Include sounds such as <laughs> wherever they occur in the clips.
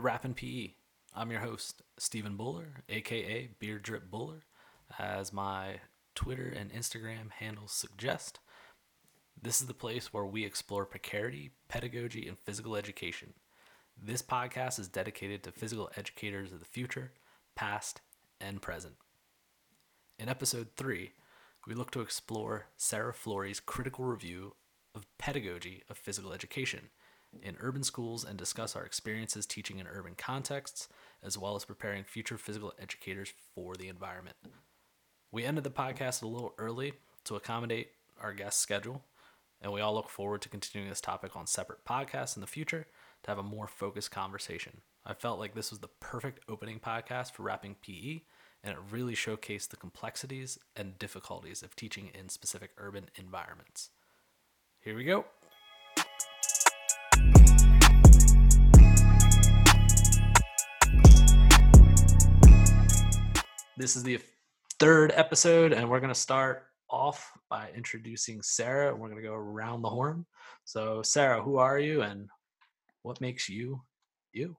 To Rappin' PE. I'm your host, Stephen Buller, aka Beard Drip Buller, as my Twitter and Instagram handles suggest. This is the place where we explore precarity, pedagogy, and physical education. This podcast is dedicated to physical educators of the future, past, and present. In episode 3, we look to explore Sarah Flory's critical review of pedagogy of physical education in urban schools and discuss our experiences teaching in urban contexts, as well as preparing future physical educators for the environment. We ended the podcast a little early to accommodate our guest schedule, and we all look forward to continuing this topic on separate podcasts in the future to have a more focused conversation. I felt like this was the perfect opening podcast for wrapping PE, and it really showcased the complexities and difficulties of teaching in specific urban environments. Here we go. This is the third episode, and we're going to start off by introducing Sarah. And we're going to go around the horn. So, Sarah, who are you and what makes you you?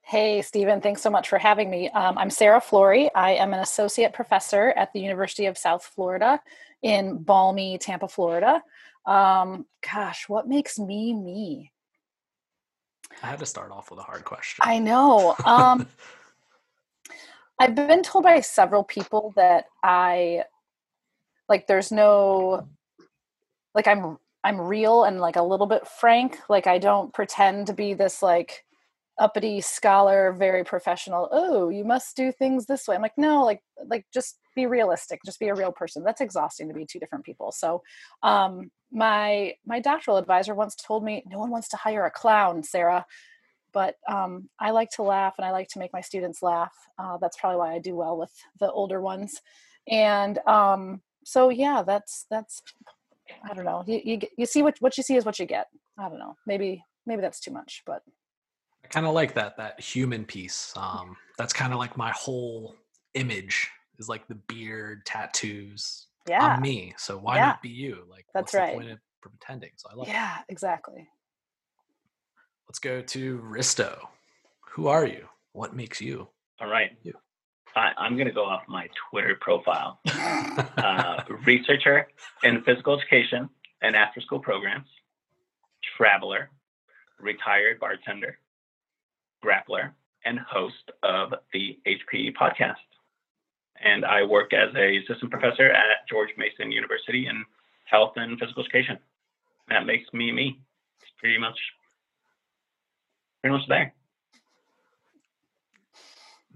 Hey, Stephen, thanks so much for having me. Um, I'm Sarah Flory. I am an associate professor at the University of South Florida in balmy Tampa, Florida. Um, gosh, what makes me me? I had to start off with a hard question. I know. Um, <laughs> I've been told by several people that I like there's no like I'm I'm real and like a little bit frank. Like I don't pretend to be this like uppity scholar, very professional. Oh, you must do things this way. I'm like, no, like like just be realistic. Just be a real person. That's exhausting to be two different people. So, um, my my doctoral advisor once told me, no one wants to hire a clown, Sarah but um, I like to laugh and I like to make my students laugh. Uh, that's probably why I do well with the older ones. And um, so, yeah, that's that's I don't know. You, you you see what what you see is what you get. I don't know. Maybe maybe that's too much, but I kind of like that that human piece. Um, that's kind of like my whole image is like the beard, tattoos. Yeah, I'm me. So why yeah. not be you? Like that's right. The point of pretending. So I love. Yeah, it. exactly. Let's go to Risto. Who are you? What makes you? All right. You. I, am going to go off my Twitter profile. <laughs> uh, researcher in physical education and after school programs, traveler, retired bartender, grappler, and host of the HPE podcast. And I work as a assistant professor at George Mason University in health and physical education. That makes me me. It's pretty much pretty much there.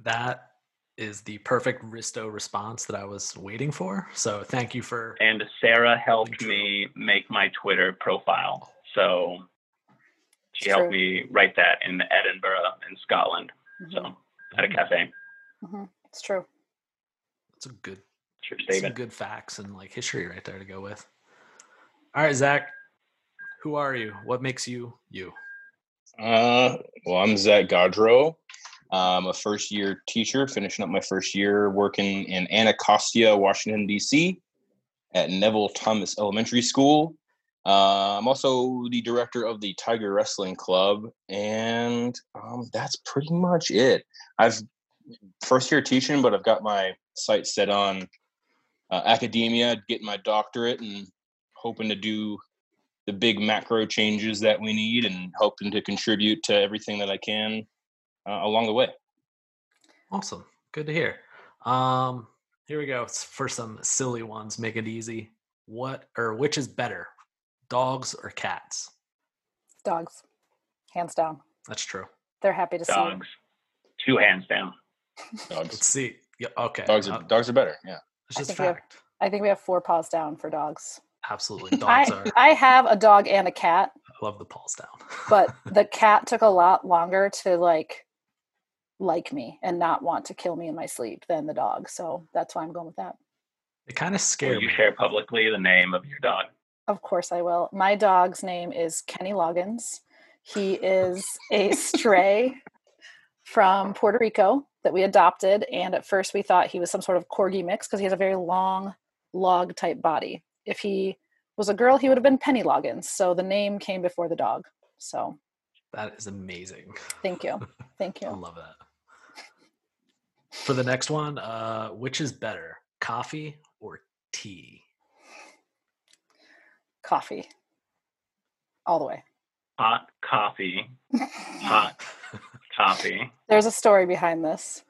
That is the perfect Risto response that I was waiting for. So thank you for. And Sarah helped me make my Twitter profile. So she helped me write that in Edinburgh in Scotland. Mm-hmm. So at a cafe. Mm-hmm. It's true. That's a good, True statement. some good facts and like history right there to go with. All right, Zach, who are you? What makes you you? Uh, well, I'm Zach Gaudreau. I'm a first year teacher, finishing up my first year working in Anacostia, Washington, D.C. at Neville Thomas Elementary School. Uh, I'm also the director of the Tiger Wrestling Club, and um, that's pretty much it. I've first year teaching, but I've got my sights set on uh, academia, getting my doctorate, and hoping to do the big macro changes that we need and hoping to contribute to everything that I can uh, along the way. Awesome. Good to hear. Um, here we go. For some silly ones, make it easy. What or which is better, dogs or cats? Dogs, hands down. That's true. They're happy to dogs. see. Two hands down. Dogs. Let's see. Yeah. Okay. Dogs are uh, dogs are better. Yeah. It's just I fact. Have, I think we have four paws down for dogs. Absolutely. <laughs> Dogs I, are. I have a dog and a cat. I love the paws down. <laughs> but the cat took a lot longer to like like me and not want to kill me in my sleep than the dog. So that's why I'm going with that. It kind of scared Will you me. share publicly the name of your dog? Of course I will. My dog's name is Kenny Loggins. He is a stray from Puerto Rico that we adopted. And at first we thought he was some sort of corgi mix because he has a very long log type body. If he was a girl, he would have been Penny Loggins. So the name came before the dog. So That is amazing. Thank you. <laughs> Thank you. I love that. For the next one, uh, which is better, coffee or tea? Coffee. All the way. Hot coffee. <laughs> Hot coffee. There's a story behind this.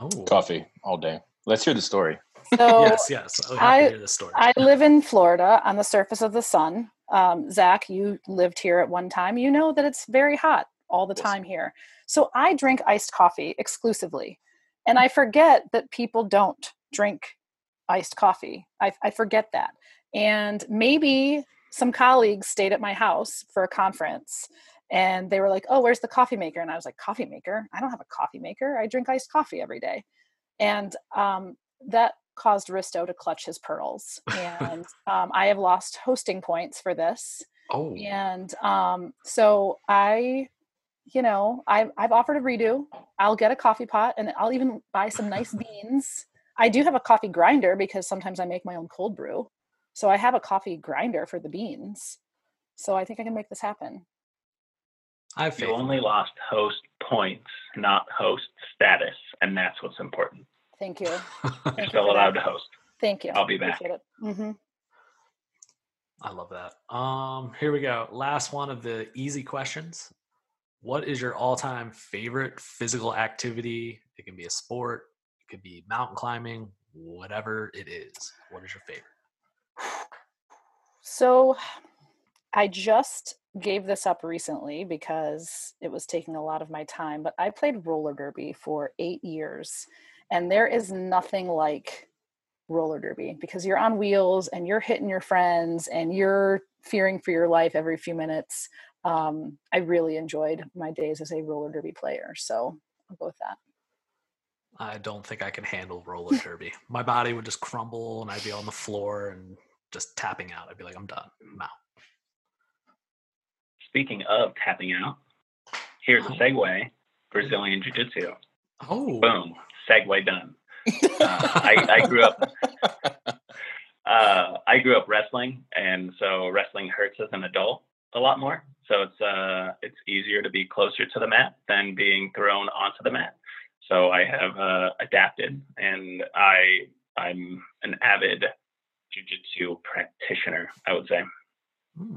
Oh, Coffee all day. Let's hear the story. So <laughs> yes, yes. I have I- to hear this story. I live in Florida on the surface of the sun. Um, Zach, you lived here at one time. You know that it's very hot all the Yes. time here. So I drink iced coffee exclusively. And I forget that people don't drink iced coffee. I, I forget that. And maybe some colleagues stayed at my house for a conference and they were like, oh, where's the coffee maker? And I was like, coffee maker? I don't have a coffee maker. I drink iced coffee every day. And um, that caused Risto to clutch his pearls. <laughs> And um, I have lost hosting points for this. oh, And um, so I, you know, I've, I've offered a redo. I'll get a coffee pot and I'll even buy some nice <laughs> beans. I do have a coffee grinder because sometimes I make my own cold brew. So I have a coffee grinder for the beans. So I think I can make this happen. I have. You only lost host points, not host status, and that's what's important. Thank you. You're Thank you still allowed that. to host. Thank you. I'll be back. Appreciate it. hmm I love that. Um, here we go. Last one of the easy questions. What is your all-time favorite physical activity? It can be a sport, it could be mountain climbing, whatever it is. What is your favorite? So I just gave this up recently because it was taking a lot of my time, but I played roller derby for eight years. And there is nothing like roller derby because you're on wheels and you're hitting your friends and you're fearing for your life every few minutes. Um, I really enjoyed my days as a roller derby player. So I'll go with that. I don't think I can handle roller derby. My body would just crumble and I'd be on the floor and just tapping out. I'd be like, I'm done. I'm out. Speaking of tapping out, here's a Oh. segue Brazilian Jiu Jitsu. Oh, Boom. Segue done. Uh, I, I grew up. Uh, I grew up wrestling, and so wrestling hurts as an adult a lot more. So it's uh, it's easier to be closer to the mat than being thrown onto the mat. So I have uh, adapted, and I I'm an avid jujitsu practitioner. I would say. Hmm.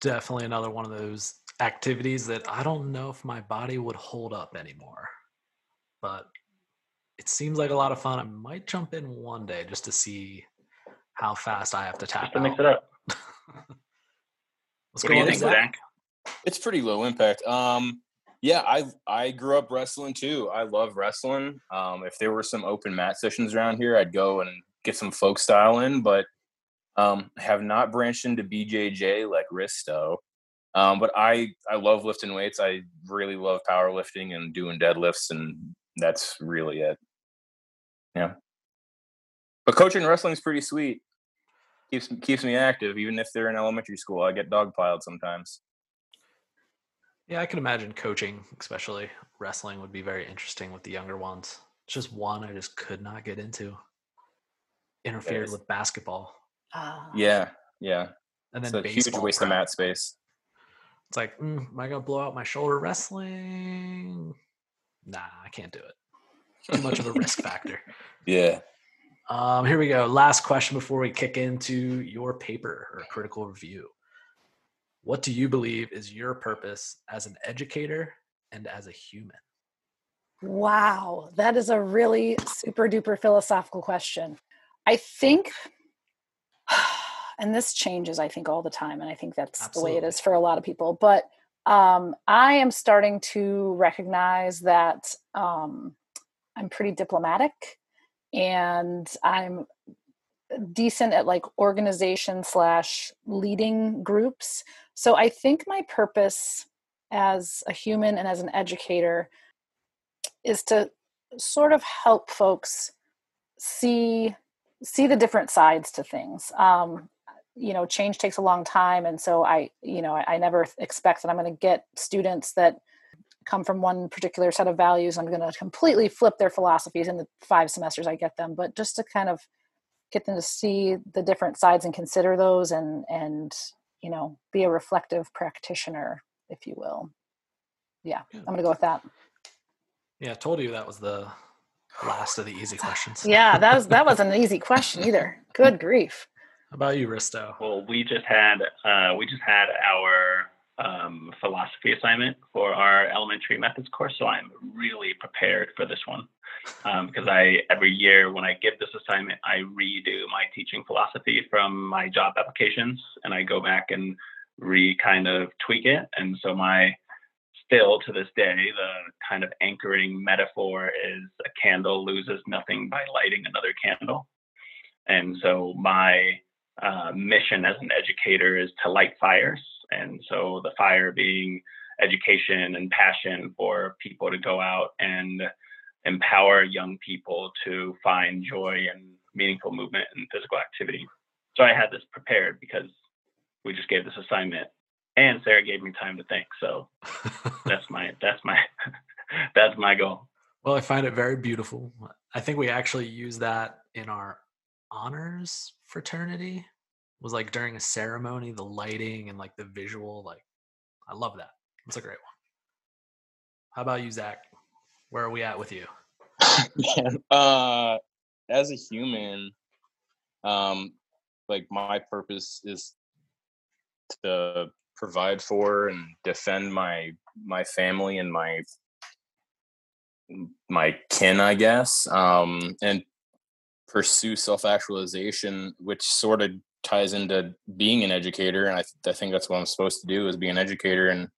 Definitely another one of those activities that I don't know if my body would hold up anymore. But it seems like a lot of fun. I might jump in one day just to see how fast I have to tap Just to out. mix it up. <laughs> Let's What go do you on, think, Zach. Zach? It's pretty low impact. Um, yeah, I I grew up wrestling too. I love wrestling. Um, if there were some open mat sessions around here, I'd go and get some folk style in. But um, have not branched into BJJ like Risto. Um, but I I love lifting weights. I really love powerlifting and doing deadlifts, and that's really it. Yeah. But coaching wrestling is pretty sweet. Keeps keeps me active, even if they're in elementary school. I get dogpiled sometimes. Yeah, I can imagine coaching, especially wrestling, would be very interesting with the younger ones. It's just one I just could not get into. Interfered with basketball. Ah. Yeah, yeah. And It's then a huge waste of prep. mat space. It's like, mm, am I gonna blow out my shoulder wrestling? Nah, I can't do it. Too much of a risk <laughs> factor. Yeah. Um, here we go. Last question before we kick into your paper or critical review. What do you believe is your purpose as an educator and as a human? Wow, that is a really super duper philosophical question. I think, <sighs> and this changes, I think, all the time. And I think that's the way it is for a lot of people. But um, I am starting to recognize that um, I'm pretty diplomatic and I'm decent at like organization slash leading groups. So I think my purpose as a human and as an educator is to sort of help folks see see the different sides to things um, you know change takes a long time and so i you know i, I never expect that i'm going to get students that come from one particular set of values i'm going to completely flip their philosophies in the five semesters i get them but just to kind of get them to see the different sides and consider those and and you know be a reflective practitioner if you will. Yeah i'm gonna go with that. Yeah, I told you that was the last of the easy questions. yeah that was that wasn't an easy question either. Good grief about you, Risto? Well, we just had uh, we just had our um, philosophy assignment for our elementary methods course, so I'm really prepared for this one because I every year when I give this assignment, I redo my teaching philosophy from my job applications, and I go back and re kind of tweak it. And so my still to this day, the kind of anchoring metaphor is a candle loses nothing by lighting another candle. And so my uh, mission as an educator is to light fires. And so the fire being education and passion for people to go out and empower young people to find joy and meaningful movement and physical activity. So I had this prepared because we just gave this assignment and Sarah gave me time to think. So <laughs> that's my that's my <laughs> that's my goal. Well, I find it very beautiful. I think we actually use that in our honors fraternity. Was like during a ceremony, the lighting and like the visual, like I love that. It's a great one. How about you, Zach? Where are we at with you? <laughs> Uh, as a human, um, like my purpose is to provide for and defend my my family and my my kin, I guess, um, and pursue self actualization, which sort of ties into being an educator. And I, th- I think that's what I'm supposed to do is be an educator, and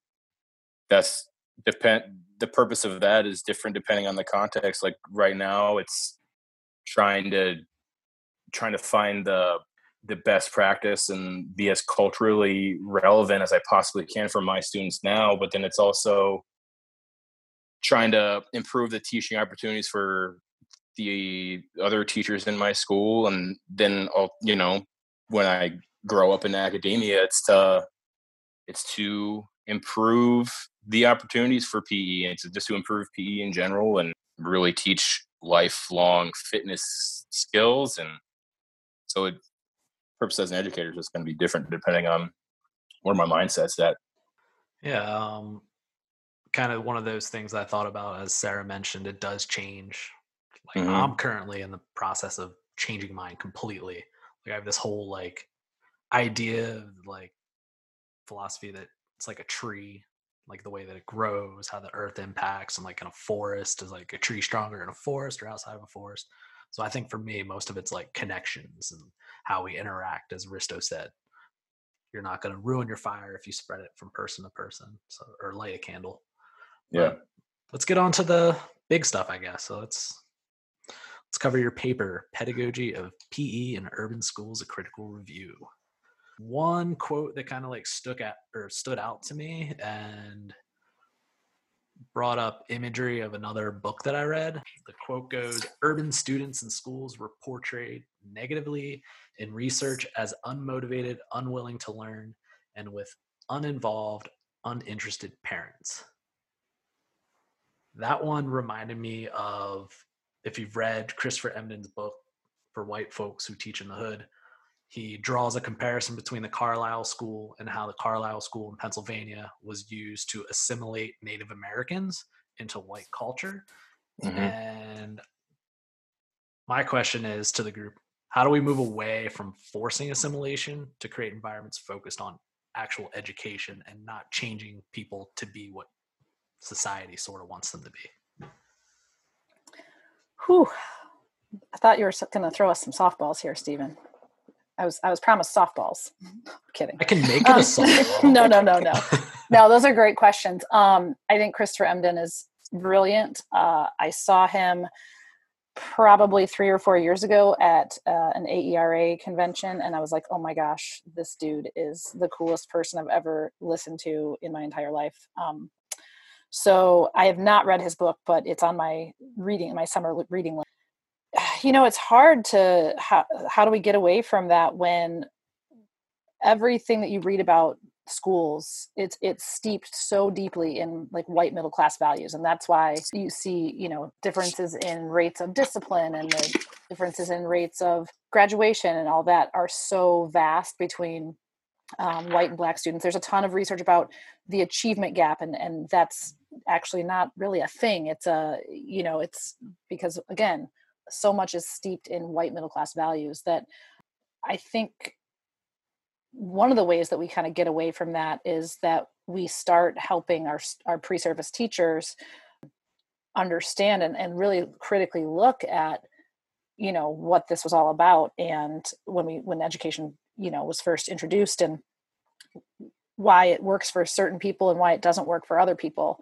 that's depend. The purpose of that is different depending on the context. Like right now, it's trying to trying to find the the best practice and be as culturally relevant as I possibly can for my students now. But then it's also trying to improve the teaching opportunities for the other teachers in my school. And then, I'll, you know, when I grow up in academia, it's to it's to improve the opportunities for PE and to just to improve PE in general and really teach lifelong fitness skills and so it purpose as an educator is just going to be different depending on where my mindset's at. Yeah, um, kind of one of those things I thought about as Sarah mentioned. It does change. Like Mhm. I'm currently in the process of changing mine completely. Like I have this whole like idea of like philosophy that it's like a tree, like the way that it grows, how the earth impacts, and like in a forest is like a tree stronger in a forest or outside of a forest. So I think for me, most of it's like connections and how we interact, as Risto said. You're not going to ruin your fire if you spread it from person to person, so or light a candle. Yeah. But let's get on to the big stuff, I guess. So let's let's cover your paper, Pedagogy of PE in Urban Schools: A Critical Review. One quote that kind of like stuck at or stood out to me and brought up imagery of another book that I read. The quote goes Urban students in schools were portrayed negatively in research as unmotivated, unwilling to learn, and with uninvolved, uninterested parents. That one reminded me of if you've read Christopher Emdin's book for white folks who teach in the hood, he draws a comparison between the Carlisle School and how the Carlisle School in Pennsylvania was used to assimilate Native Americans into white culture. Mhm. And my question is to the group how do we move away from forcing assimilation to create environments focused on actual education and not changing people to be what society sort of wants them to be? Whew. I thought you were going to throw us some softballs here, Stephen. I was I was promised softballs. kidding. I can make it a Um, softball. <laughs> no, no, no, no. No, those are great questions. Um, I think Christopher Emdin is brilliant. Uh, I saw him probably three or four years ago at uh, an AERA convention, and I was like, "Oh my gosh, this dude is the coolest person I've ever listened to in my entire life." Um, so I have not read his book, but it's on my reading my summer reading list. <sighs> You know, it's hard to how how do we get away from that when everything that you read about schools it's it's steeped so deeply in like white middle class values and that's why you see you know differences in rates of discipline and the differences in rates of graduation and all that are so vast between um, white and black students. There's a ton of research about the achievement gap, and and that's actually not really a thing. It's a you know it's because again, so much is steeped in white middle class values that I think one of the ways that we kind of get away from that is that we start helping our our pre-service teachers understand and, and really critically look at you know what this was all about and when we when education you know was first introduced and why it works for certain people and why it doesn't work for other people.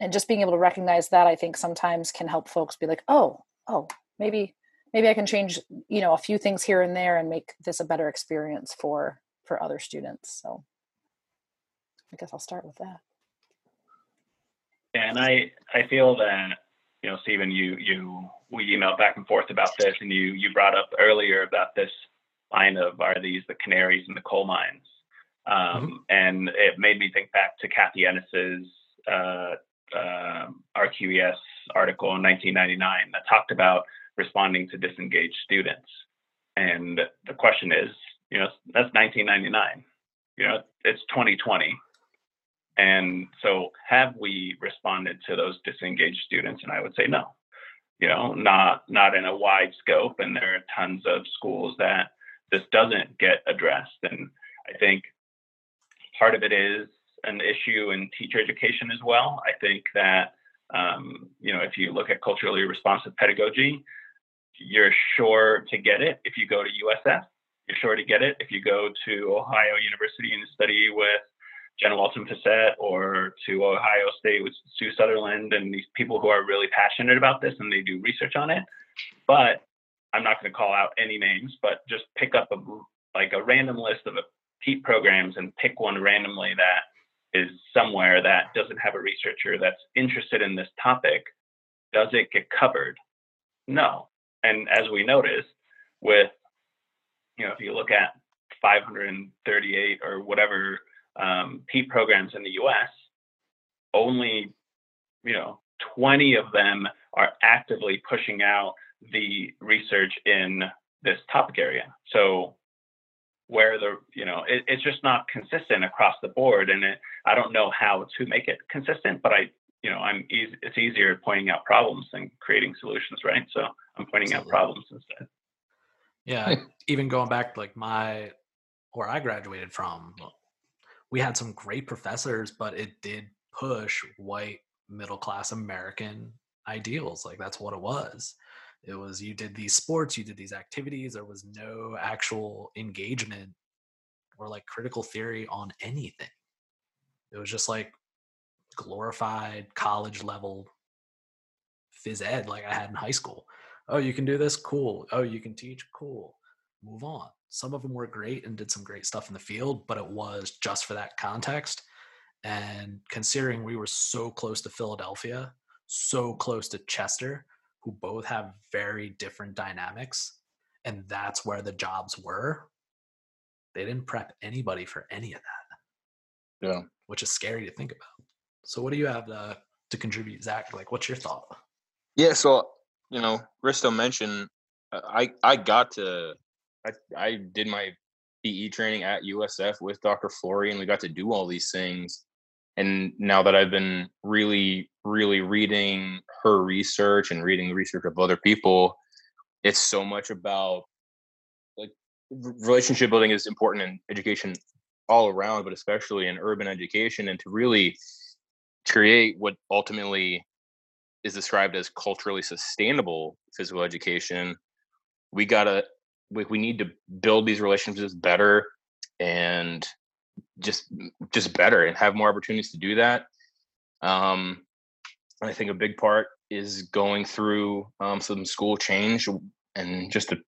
And just being able to recognize that i think sometimes can help folks be like oh oh maybe maybe i can change you know a few things here and there and make this a better experience for for other students. So i guess i'll start with that. And i i feel that you know stephen you you we emailed back and forth about this and you you brought up earlier about this line of are these the canaries in the coal mines? Um, mm-hmm. and it made me think back to kathy ennis's uh, uh, rqes article in 1999 that talked about responding to disengaged students. And the question is you know that's 1999 you know it's 2020 and so have we responded to those disengaged students? And i would say no. You know not not in a wide scope and there are tons of schools that this doesn't get addressed. And i think part of it is an issue in teacher education as well. I think that um, you know if you look at culturally responsive pedagogy you're sure to get it if you go to usf you're sure to get it if you go to ohio university and study with Jenna Walton Fisette or to Ohio State with Sue Sutherland and these people who are really passionate about this and they do research on it. But I'm not going to call out any names, but just pick up a like a random list of PETE programs and pick one randomly that is somewhere that doesn't have a researcher that's interested in this topic. Does it get covered? No. And as we noticed, with you know, if you look at 538 or whatever um, PETE programs in the U.S., only you know 20 of them are actively pushing out the research in this topic area. So where the you know it, it's just not consistent across the board, and it, I don't know how to make it consistent, but I you know I'm easy, it's easier pointing out problems than creating solutions, right? So I'm pointing Absolutely. out problems instead. Yeah, hmm. even going back like my where I graduated from, we had some great professors, but it did push white middle class American ideals. Like that's what it was. It was you did these sports, you did these activities. There was no actual engagement or like critical theory on anything. It was just like glorified college level phys ed like I had in high school. Oh, you can do this? Cool. Oh, you can teach? Cool. Move on. Some of them were great and did some great stuff in the field, but it was just for that context. And considering we were so close to Philadelphia, so close to Chester, who both have very different dynamics, and that's where the jobs were, they didn't prep anybody for any of that. Yeah. Which is scary to think about. So, what do you have to, to contribute, Zach? Like, what's your thought? Yeah. So, you know, Risto mentioned uh, I I got to I, I did my PE training at USF with Dr. Flory, and we got to do all these things. And now that I've been really, really reading her research and reading the research of other people, it's so much about like relationship building is important in education all around, but especially in urban education, and to really create what ultimately is described as culturally sustainable physical education, we gotta we, we need to build these relationships better and just just better and have more opportunities to do that. Um i think a big part is going through um, some school change and just a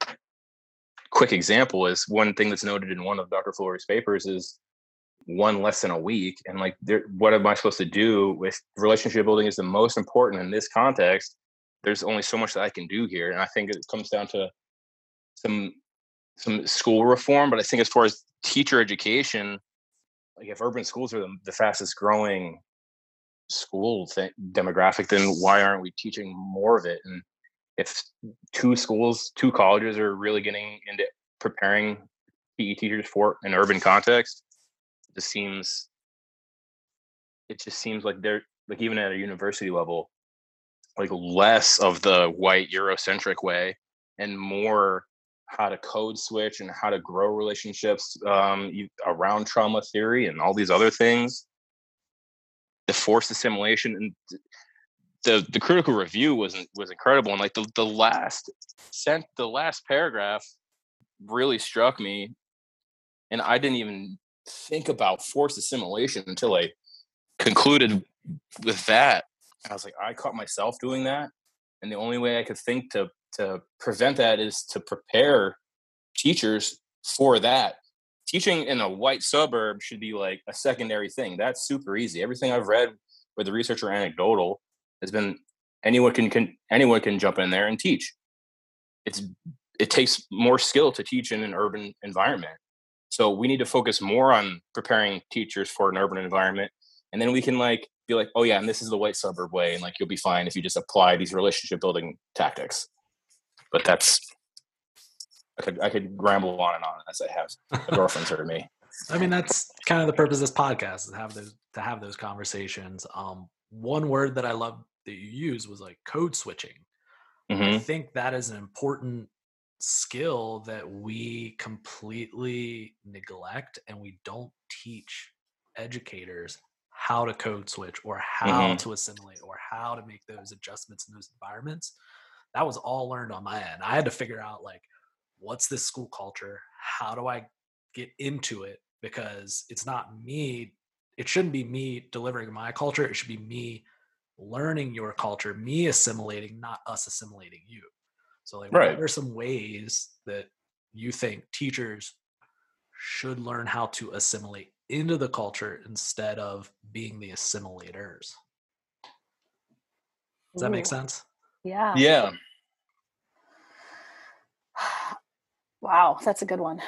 quick example is one thing that's noted in one of dr flory's papers is one lesson a week and like what am i supposed to do with relationship building is the most important in this context. There's only so much that i can do here and i think it comes down to some some school reform, but I think as far as teacher education, like if urban schools are the, the fastest growing school th- demographic, then why aren't we teaching more of it? And if two schools, two colleges are really getting into preparing PE teachers for an urban context, it just seems it just seems like they're like even at a university level, like less of the white Eurocentric way and more how to code switch and how to grow relationships um, around trauma theory and all these other things. The forced assimilation and the the critical review was was incredible and like the the last sent the last paragraph really struck me and I didn't even think about forced assimilation until I concluded with that. I was like, I caught myself doing that, and the only way I could think to to prevent that is to prepare teachers for that. Teaching in a white suburb should be like a secondary thing. That's super easy. Everything I've read where the research are anecdotal has been anyone can, can anyone can jump in there and teach. It's it takes more skill to teach in an urban environment. So we need to focus more on preparing teachers for an urban environment. And then we can like be like, oh yeah, and this is the white suburb way, and like you'll be fine if you just apply these relationship building tactics but that's I could I could ramble on and on as I have a <laughs> girlfriend's heard me. I mean, that's kind of the purpose of this podcast is to have those to have those conversations. Um, one word that I love that you use was like code switching. Mm-hmm. I think that is an important skill that we completely neglect and we don't teach educators how to code switch or how mm-hmm. to assimilate or how to make those adjustments in those environments that was all learned on my end. I had to figure out like what's this school culture? How do I get into it? Because it's not me, it shouldn't be me delivering my culture. It should be me learning your culture, me assimilating, not us assimilating you. So like right. what are some ways that you think teachers should learn how to assimilate into the culture instead of being the assimilators? Does that make sense? Yeah. Yeah. <sighs> Wow, that's a good one.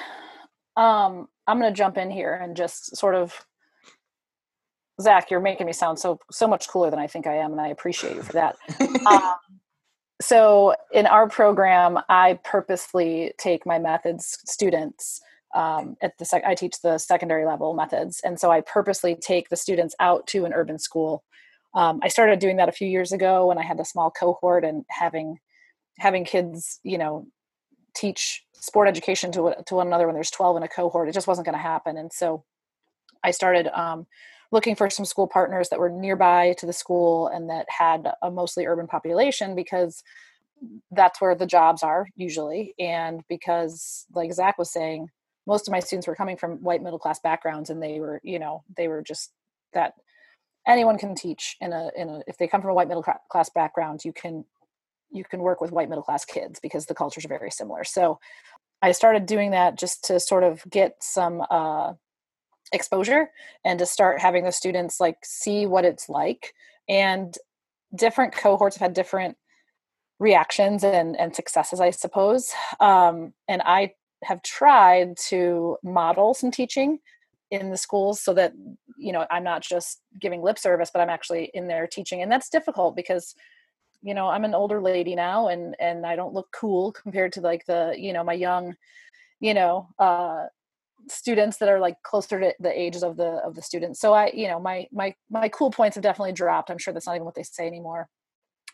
Um, I'm going to jump in here and just sort of, Zach, you're making me sound so so much cooler than I think I am, and I appreciate you for that. <laughs> um, so, in our program, I purposely take my methods students um, at the sec- I teach the secondary level methods, and so I purposely take the students out to an urban school um, I started doing that a few years ago when I had a small cohort and having having kids, you know, teach sport education to to one another when there's 12 in a cohort. It just wasn't going to happen, and so I started um, looking for some school partners that were nearby to the school and that had a mostly urban population because that's where the jobs are usually, and because, like Zach was saying, most of my students were coming from white middle class backgrounds, and they were, you know, they were just that anyone can teach in a in a if they come from a white middle class background you can you can work with white middle class kids because the cultures are very similar. So i started doing that just to sort of get some uh, exposure and to start having the students like see what it's like. And different cohorts have had different reactions and and successes i suppose. Um, and i have tried to model some teaching in the schools so that you know i'm not just giving lip service but i'm actually in there teaching and that's difficult because you know i'm an older lady now and and i don't look cool <laughs> compared to like the you know my young you know uh students that are like closer to the ages of the of the students. So i you know my my my cool points have definitely dropped. I'm sure that's not even what they say anymore.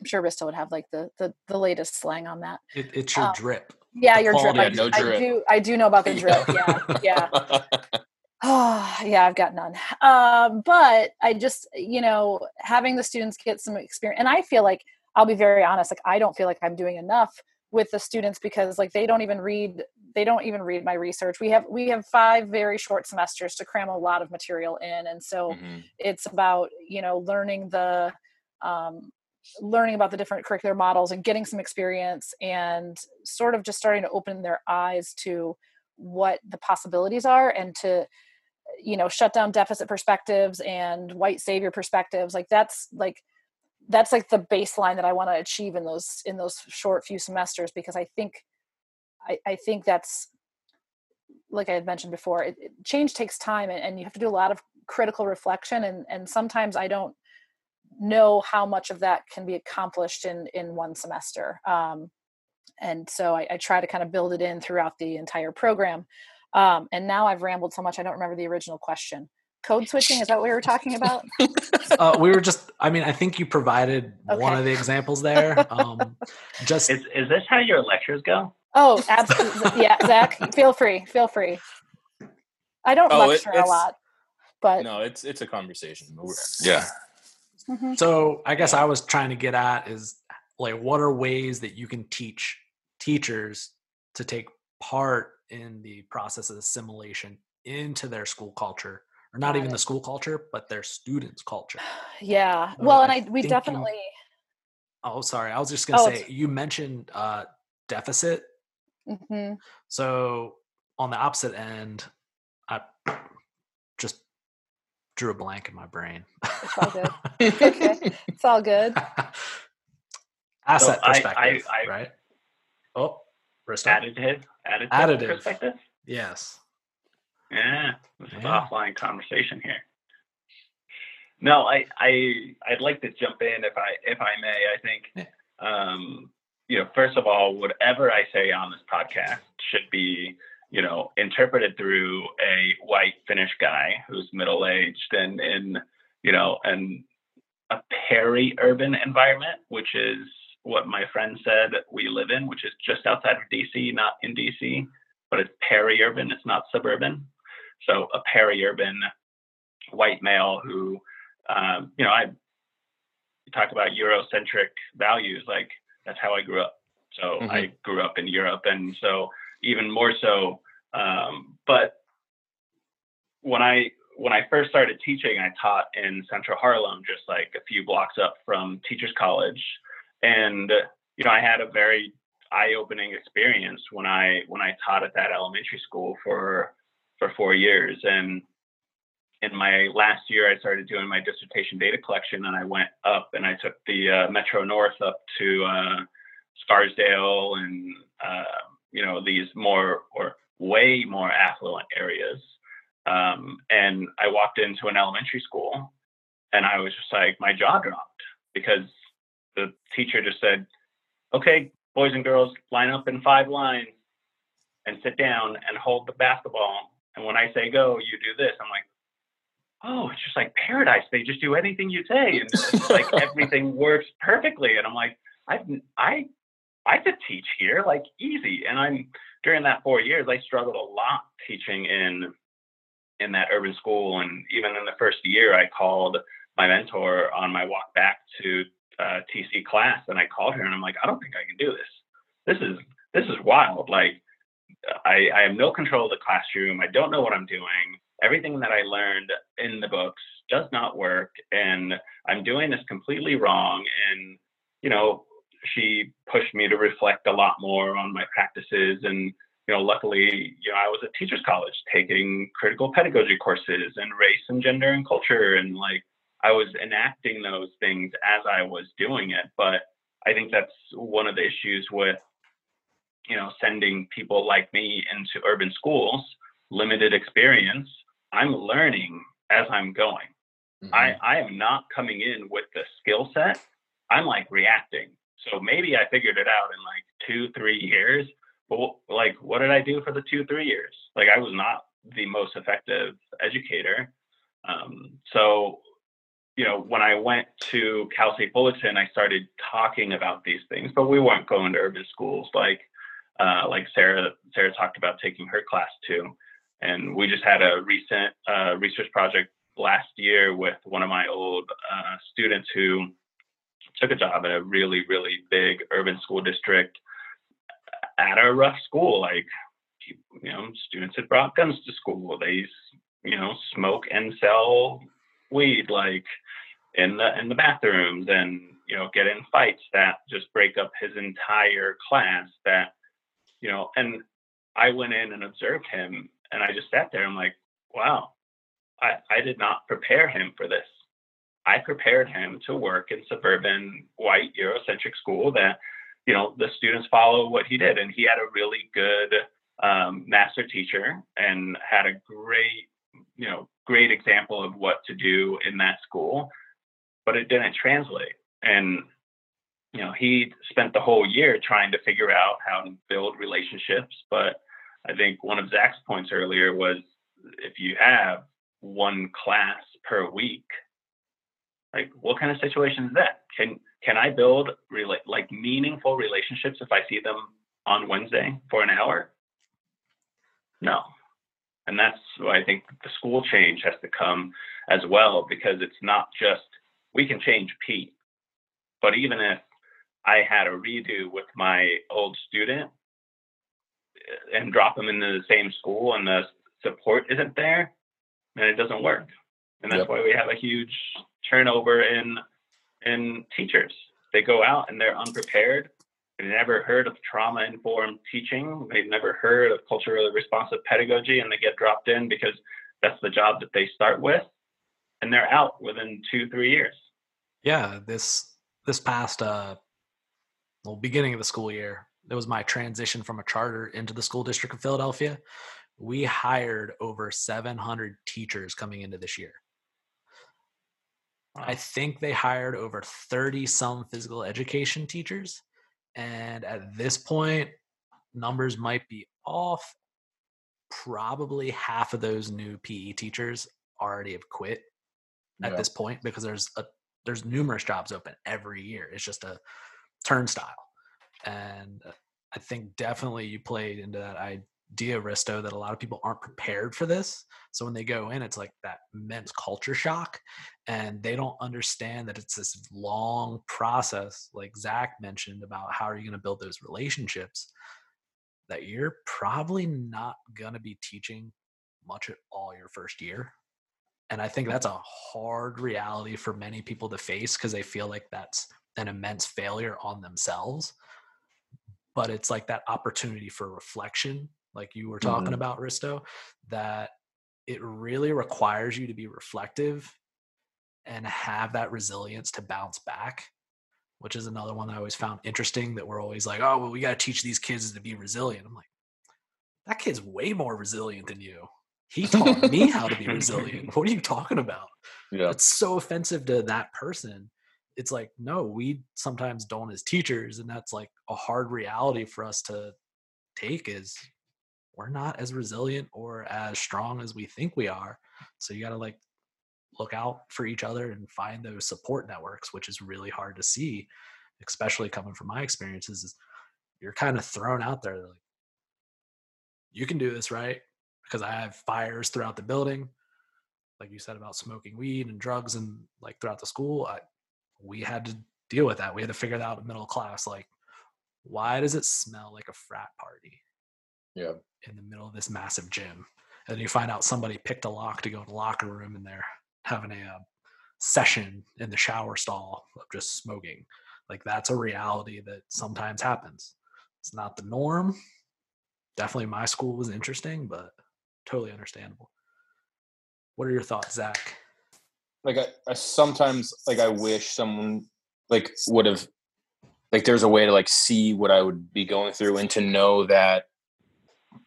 I'm sure Risto would have like the the, the latest slang on that. It, it's your um, drip. yeah your drip. I, no drip. I do i do know about the <laughs> drip. Yeah yeah <laughs> Oh, <sighs> yeah, I've got none. Um, but I just, you know, having the students get some experience, and I feel like I'll be very honest, like I don't feel like I'm doing enough with the students because like they don't even read they don't even read my research we have we have five very short semesters to cram a lot of material in and so mm-hmm. it's about you know learning the um, learning about the different curricular models and getting some experience and sort of just starting to open their eyes to what the possibilities are and to you know shut down deficit perspectives and white savior perspectives like that's like that's like the baseline that i want to achieve in those in those short few semesters because i think i, I think that's like i had mentioned before it, it, change takes time and, and you have to do a lot of critical reflection and and sometimes i don't know how much of that can be accomplished in in one semester um, and so I, I, try to kind of build it in throughout the entire program Um, and now I've rambled so much I don't remember the original question. Code switching is that what we were talking about? <laughs> uh, we were just. I mean, I think you provided one of the examples there. Um, just Is is this how your lectures go? Oh, absolutely. Yeah, Zach, feel free. Feel free. I don't Oh, it- lecture a lot, but No, it's it's a conversation. Yeah. Mhm. So I guess I was trying to get at is like what are ways that you can teach teachers to take part in the process of assimilation into their school culture or not Got even it. the school culture but their students culture <sighs> yeah. Uh, Well, and I I we think you- definitely oh sorry i was just going to Oh, say it's- you mentioned uh deficit mhm. so on the opposite end i <clears throat> just drew a blank in my brain It's all good. <laughs> <laughs> okay. It's all good. asset I- I- perspective I- right oh restart. Additive, additive, Additive. perspective. yes Yeah, this is Yeah. offline conversation here. No, I, I, I'd like to jump in if I, if I may. I think, um, you know, first of all, whatever I say on this podcast should be, you know, interpreted through a white Finnish guy who's middle aged and in, you know, and a peri-urban environment, which is what my friend said we live in, which is just outside of DC, not in DC, but it's peri-urban. It's not suburban. So a peri-urban white male who, um, you know, I talk about Eurocentric values, like that's how I grew up. So I grew up in Europe, and so even more so. Um, but when I when I first started teaching, I taught in Central Harlem, just like a few blocks up from Teachers College, and you know, I had a very eye-opening experience when I when I taught at that elementary school for for four years. And in my last year, I started doing my dissertation data collection, and I went up and I took the uh, Metro North up to uh, Scarsdale and uh, you know these more or way more affluent areas. Um, and I walked into an elementary school, and I was just like, my jaw dropped because the teacher just said, "Okay, boys and girls, line up in five lines and sit down and hold the basketball. And when I say go, you do this." I'm like, "Oh, it's just like paradise. They just do anything you say, and it's like <laughs> everything works perfectly." And I'm like, "I've I I could teach here like easy." And I'm during that four years, I struggled a lot teaching in in that urban school, and even in the first year, I called my mentor on my walk back to uh, TC class, and I called her, and I'm like, I don't think I can do this. This is this is wild. Like, I I have no control of the classroom. I don't know what I'm doing. Everything that I learned in the books does not work, and I'm doing this completely wrong. And you know, she pushed me to reflect a lot more on my practices and you know, luckily, you know, I was at teachers college taking critical pedagogy courses and race and gender and culture and like I was enacting those things as I was doing it. But I think that's one of the issues with, you know, sending people like me into urban schools, limited experience. I'm learning as I'm going. I, I am not coming in with the skill set. I'm like reacting. So maybe I figured it out in like two, three years. But like, what did I do for the two, three years? Like, I was not the most effective educator. Um, so, you know, when I went to Cal State Fullerton, I started talking about these things, but we weren't going to urban schools like, uh, like Sarah, Sarah talked about taking her class too. And we just had a recent uh, research project last year with one of my old uh, students who took a job at a really, really big urban school district at a rough school. Like, you know, students had brought guns to school. They, you know, smoke and sell weed like in the in the bathrooms, and you know, get in fights that just break up his entire class. That, you know, and I went in and observed him, and I just sat there. I'm like, wow, I, I did not prepare him for this. I prepared him to work in suburban white Eurocentric school that, you know, the students follow what he did. And he had a really good um, master teacher and had a great, you know, great example of what to do in that school, but it didn't translate. And, you know, he spent the whole year trying to figure out how to build relationships, but I think one of Zach's points earlier was if you have one class per week, like what kind of situation is that? Can can I build rela- like meaningful relationships if I see them on Wednesday for an hour? No. And that's why I think the school change has to come as well because it's not just we can change PETE, but even if I had a redo with my old student eh, and drop them into the same school and the support isn't there, then it doesn't work. And that's Yep. why we have a huge turnover in in teachers. They go out and they're unprepared. They've never heard of trauma informed teaching. They've never heard of culturally responsive pedagogy and they get dropped in because that's the job that they start with and they're out within two, three years. Yeah, this this past uh well beginning of the school year, it was my transition from a charter into the school district of Philadelphia. We hired over 700 teachers coming into this year. I think they hired over 30 some physical education teachers. And at this point, numbers might be off. Probably half of those new PE teachers already have quit at Yeah. this point because there's a there's numerous jobs open every year. It's just a turnstile. And I think definitely you played into that idea, Risto, that a lot of people aren't prepared for this. So when they go in, it's like that immense culture shock and they don't understand that it's this long process like zach mentioned about how are you going to build those relationships that you're probably not going to be teaching much at all your first year and i think that's a hard reality for many people to face because they feel like that's an immense failure on themselves but it's like that opportunity for reflection like you were talking Mhm. about risto that it really requires you to be reflective and have that resilience to bounce back, which is another one I always found interesting that we're always like, oh, well, we got to teach these kids to be resilient. I'm like, that kid's way more resilient than you. He taught me how to be resilient. <laughs> What are you talking about? Yeah. That's so offensive to that person. It's like, no, we sometimes don't as teachers. And that's like a hard reality for us to take is we're not as resilient or as strong as we think we are. So you got to like look out for each other and find those support networks, which is really hard to see, especially coming from my experiences. Is you're kind of thrown out there like, you can do this, right? Because I have fires throughout the building, like you said about smoking weed and drugs and like throughout the school. I, we had to deal with that. We had to figure that out in middle class. Like, why does it smell like a frat party? Yeah. in the middle of this massive gym. And then you find out somebody picked a lock to go in the locker room and they're having a uh, session in the shower stall of just smoking. Like that's a reality that sometimes happens. It's not the norm. Definitely my school was interesting, but totally understandable. What are your thoughts, Zach? like I, I sometimes like I wish someone like would have like there's a way to like see what I would be going through and to know that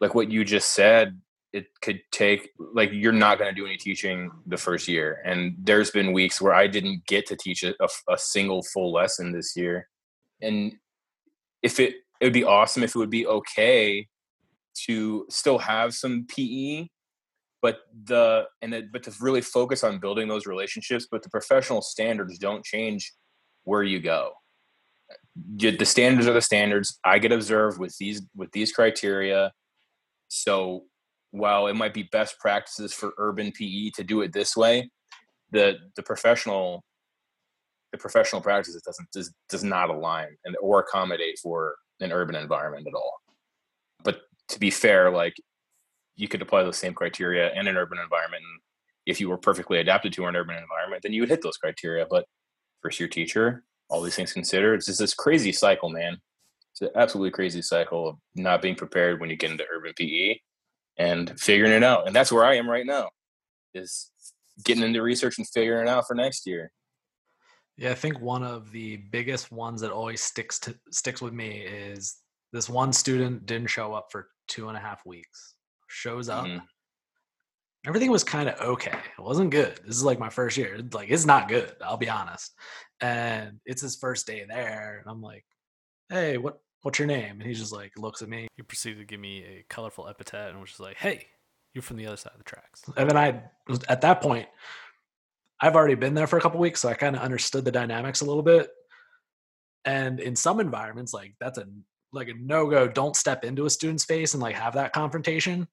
like what you just said it could take like you're not going to do any teaching the first year. And there's been weeks where I didn't get to teach a, a, single full lesson this year. And if it it would be awesome if it would be okay to still have some PE but the and it, but to really focus on building those relationships but the professional standards don't change where you go. The standards are the standards. I get observed with these with these criteria so while it might be best practices for urban pe to do it this way the the professional the professional practices doesn't does, does not align and or accommodate for an urban environment at all but to be fair like you could apply those same criteria in an urban environment. And if you were perfectly adapted to an urban environment, then you would hit those criteria. But first year teacher, all these things considered, it's just this crazy cycle, man. It's an absolutely crazy cycle of not being prepared when you get into urban PE and figuring it out. And that's where I am right now, is getting into research and figuring it out for next year. Yeah, I think one of the biggest ones that always sticks to sticks with me is this one student didn't show up for two and a half weeks. Shows up. Mhm. Everything was kind of okay. It wasn't good. This is like my first year. Like it's not good. I'll be honest. And it's his first day there, and I'm like, "Hey, what what's your name? And he just like looks at me. He proceeded to give me a colorful epithet and was just like, "Hey, you're from the other side of the tracks." And then I, at that point, I've already been there for a couple weeks, so I kind of understood the dynamics a little bit. And in some environments, like that's a like a no go. Don't step into a student's face and like have that confrontation.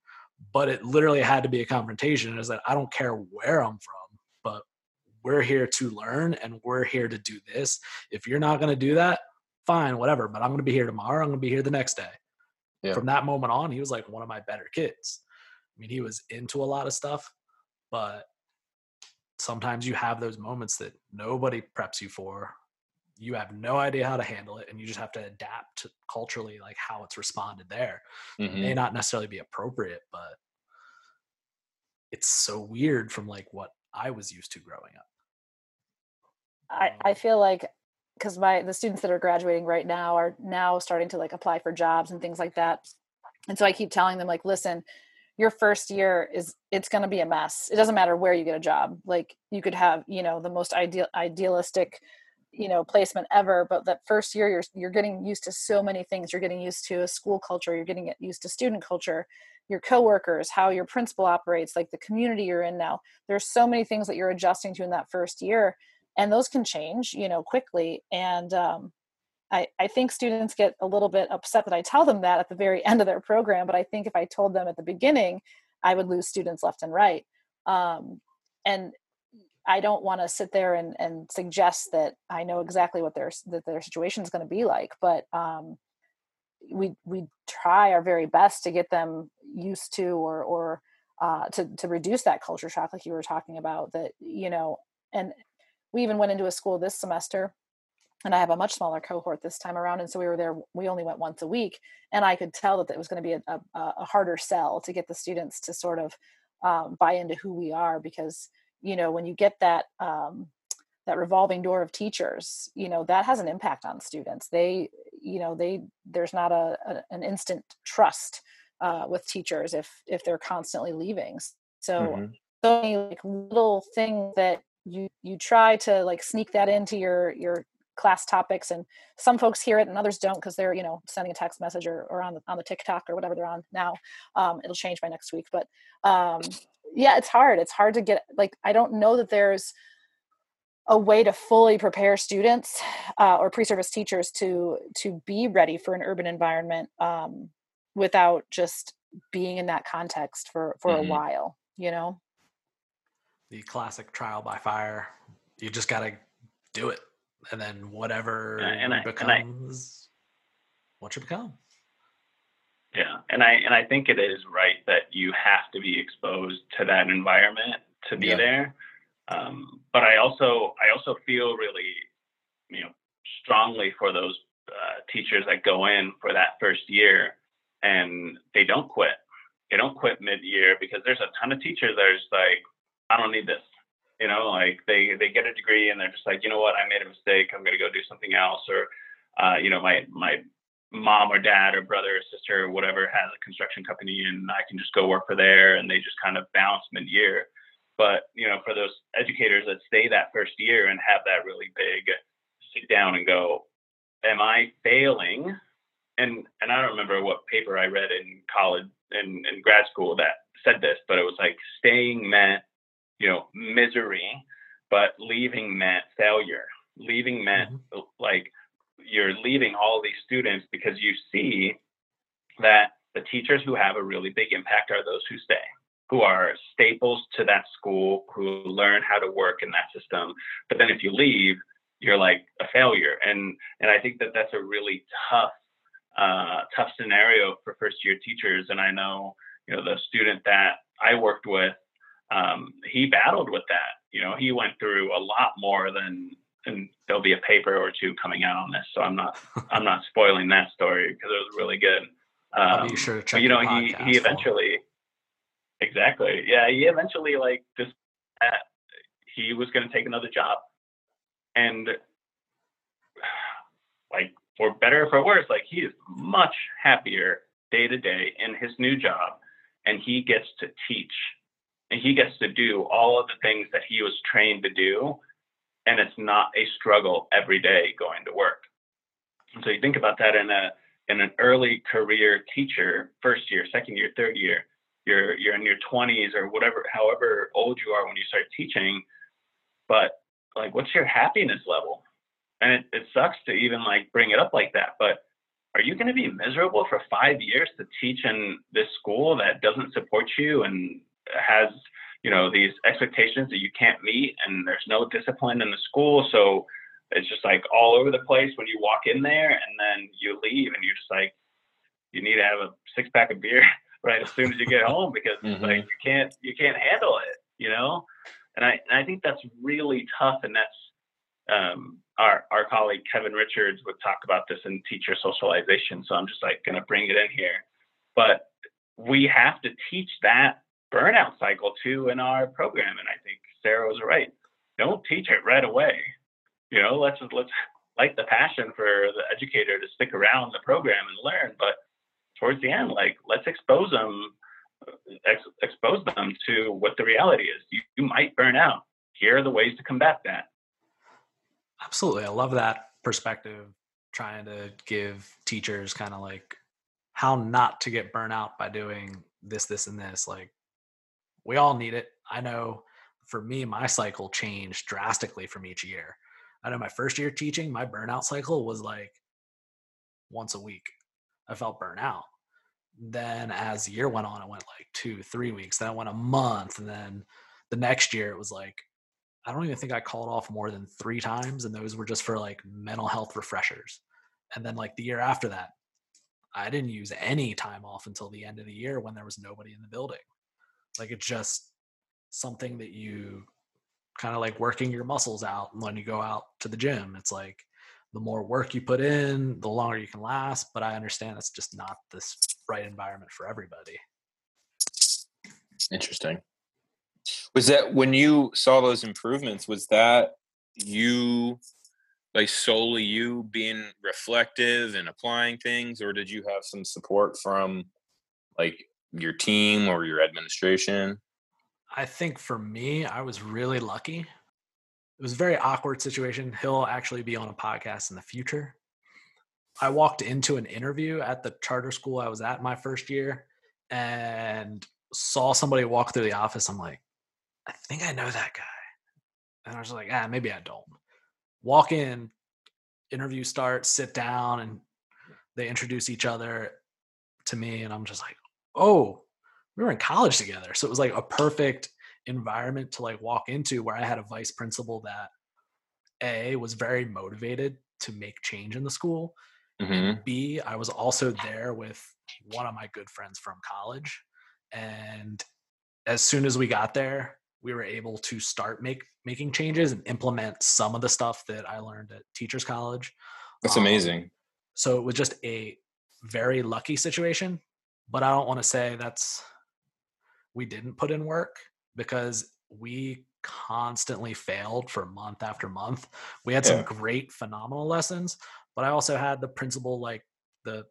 But it literally had to be a confrontation. Is that I don't care where I'm from, but we're here to learn and we're here to do this. If you're not going to do that, fine, whatever. But I'm going to be here tomorrow. I'm going to be here the next day. Yeah. From that moment on, he was like one of my better kids. I mean, he was into a lot of stuff, but sometimes you have those moments that nobody preps you for. You have no idea how to handle it, and you just have to adapt culturally, like how it's responded there. It Mhm. may not necessarily be appropriate, but it's so weird from like what I was used to growing up. I, I feel like because my the students that are graduating right now are now starting to like apply for jobs and things like that. And so i keep telling them like listen your first year is it's going to be a mess. It doesn't matter where you get a job. Like you could have you know the most ideal idealistic you know placement ever but that first year you're you're getting used to so many things. You're getting used to a school culture. You're getting used to student culture your coworkers how your principal operates like the community you're in now. There's so many things that you're adjusting to in that first year and those can change you know quickly and um, I, I think students get a little bit upset that i tell them that at the very <laughs> end of their program but i think if i told them at the beginning i would lose students left and right. Um, and i don't want to sit there and, and suggest that i know exactly what their that their situation is going to be like but um, we we try our very best to get them used to or or uh, to to reduce that culture shock like you were talking about that you know and we even went into a school this semester and I have a much smaller cohort this time around. And so we were there, we only went once a week. And I could tell that it was going to be a, a, a harder sell to get the students to sort of um, buy into who we are because, you know, when you get that, um, that revolving door of teachers, you know, that has an impact on students. They, you know, they, there's not a, a an instant trust uh, with teachers if, if they're constantly leaving. So, Mhm. so many like little things that you you try to like sneak that into your your class topics and some folks hear it and others don't because they're you know sending a text message or, or on the on the tiktok or whatever they're on now um, it'll change by next week but um, yeah it's hard it's hard to get like i don't know that there's a way to fully prepare students uh, or pre-service teachers to to be ready for an urban environment um, without just being in that context for for Mhm. a while you know The classic trial by fire. You just got to do it. And then whatever Yeah, and I- and I- what you become. Yeah, and I and I think it is right that you have to be exposed to that environment to be Yeah. there. Um, but I also I also feel really, you know, strongly for those uh, teachers that go in for that first year and they don't quit. They don't quit mid-year because there's a ton of teachers that are just like, I don't need this. You know, like they they get a degree and they're just like, you know what, I made a mistake. I'm gonna go do something else. Or, uh, you know, my my mom or dad or brother or sister or whatever has a construction company and I can just go work for there and they just kind of bounce mid year. But, you know, for those educators that stay that first year and have that really big sit down and go, Am I failing? And and I don't remember what paper I read in college in, in grad school that said this, but it was like staying meant, you know, misery, but leaving meant failure. Leaving meant like you're leaving all these students because you see that the teachers who have a really big impact are those who stay who are staples to that school who learn how to work in that system. But then if you leave you're like a failure. And and i think that that's a really tough uh, tough scenario for first year teachers. And i know you know the student that i worked with um, he battled with that. You know he went through a lot more than and there'll be a paper or two coming out on this so i'm not <laughs> i'm not spoiling that story because it was really good. Um, be sure to but, check you know he he eventually exactly. Yeah he eventually like just uh, he was going to take another job. And <sighs> like for better or for worse like he is much happier day to day in his new job and he gets to teach and he gets to do all of the things that he was trained to do and it's not a struggle every day going to work and so you think about that in a in an early career teacher, first year, second year, third year, you're you're in your 20s or whatever, however old you are when you start teaching. But like, what's your happiness level? And it, it sucks to even like bring it up like that, but are you going to be miserable for five years to teach in this school that doesn't support you and has you know these expectations that you can't meet and there's no discipline in the school. So it's just like all over the place when you walk in there and then you leave and you're just like you need to have a six pack of beer <laughs> right as soon as you get home because mm-hmm. like you can't you can't handle it you know? And i and i think that's really tough and that's um, our our colleague kevin richards would talk about this in teacher socialization. So i'm just like going to bring it in here. But we have to teach that burnout cycle too in our program and i think sarah was right don't teach it right away you know, let's let's light the passion for the educator to stick around the program and learn. But towards the end, like let's expose them, ex- expose them to what the reality is. You, you might burn out. Here are the ways to combat that. Absolutely, I love that perspective. Trying to give teachers kind of like how not to get burnout by doing this, this, and this. Like we all need it. I know for me, my cycle changed drastically from each year. I know my first year teaching, my burnout cycle was like once a week. I felt burnout. Then as the year went on, it went like two, three weeks. Then it went a month. And then the next year it was like, I don't even think I called off more than three times. And those were just for like mental health refreshers. And then like the year after that, I didn't use any time off until the end of the year when there was nobody in the building. Like it's just something that you kind of like working your muscles out when you go out to the gym. It's like the more work you put in, the longer you can last. But I understand it's just not this right environment for everybody. Interesting. Was that when you saw those improvements? Was that you, like solely you being reflective and applying things, or did you have some support from like your team or your administration? I think for me, I was really lucky. It was a very awkward situation. He'll actually be on a podcast in the future. I walked into an interview at the charter school I was at my first year and saw somebody walk through the office. I'm like, I think I know that guy. And I was like, ah, maybe I don't. Walk in, interview starts, sit down, and they introduce each other to me. And I'm just like, oh, we were in college together. So it was like a perfect environment to like walk into where I had a vice principal that A was very motivated to make change in the school. Mm-hmm. B, I was also there with one of my good friends from college. And as soon as we got there, we were able to start make making changes and implement some of the stuff that I learned at teachers college. That's um, amazing. So it was just a very lucky situation, but I don't want to say that's we didn't put in work because we constantly failed for month after month. We had some yeah. great, phenomenal lessons, but I also had the principal, like the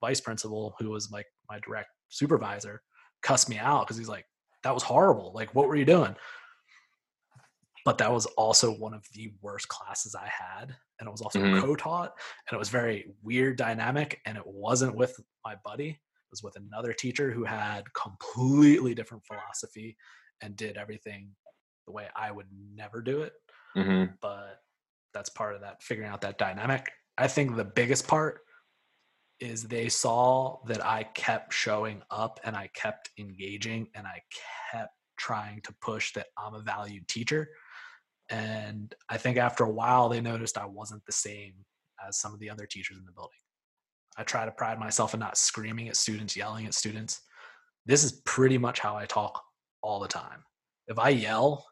vice principal, who was like my direct supervisor, cuss me out because he's like, that was horrible. Like, what were you doing? But that was also one of the worst classes I had. And it was also mm-hmm. co taught. And it was very weird dynamic. And it wasn't with my buddy was with another teacher who had completely different philosophy and did everything the way I would never do it. Mm-hmm. But that's part of that figuring out that dynamic. I think the biggest part is they saw that I kept showing up and I kept engaging and I kept trying to push that I'm a valued teacher. And I think after a while, they noticed I wasn't the same as some of the other teachers in the building. I try to pride myself in not screaming at students, yelling at students. This is pretty much how I talk all the time. If I yell,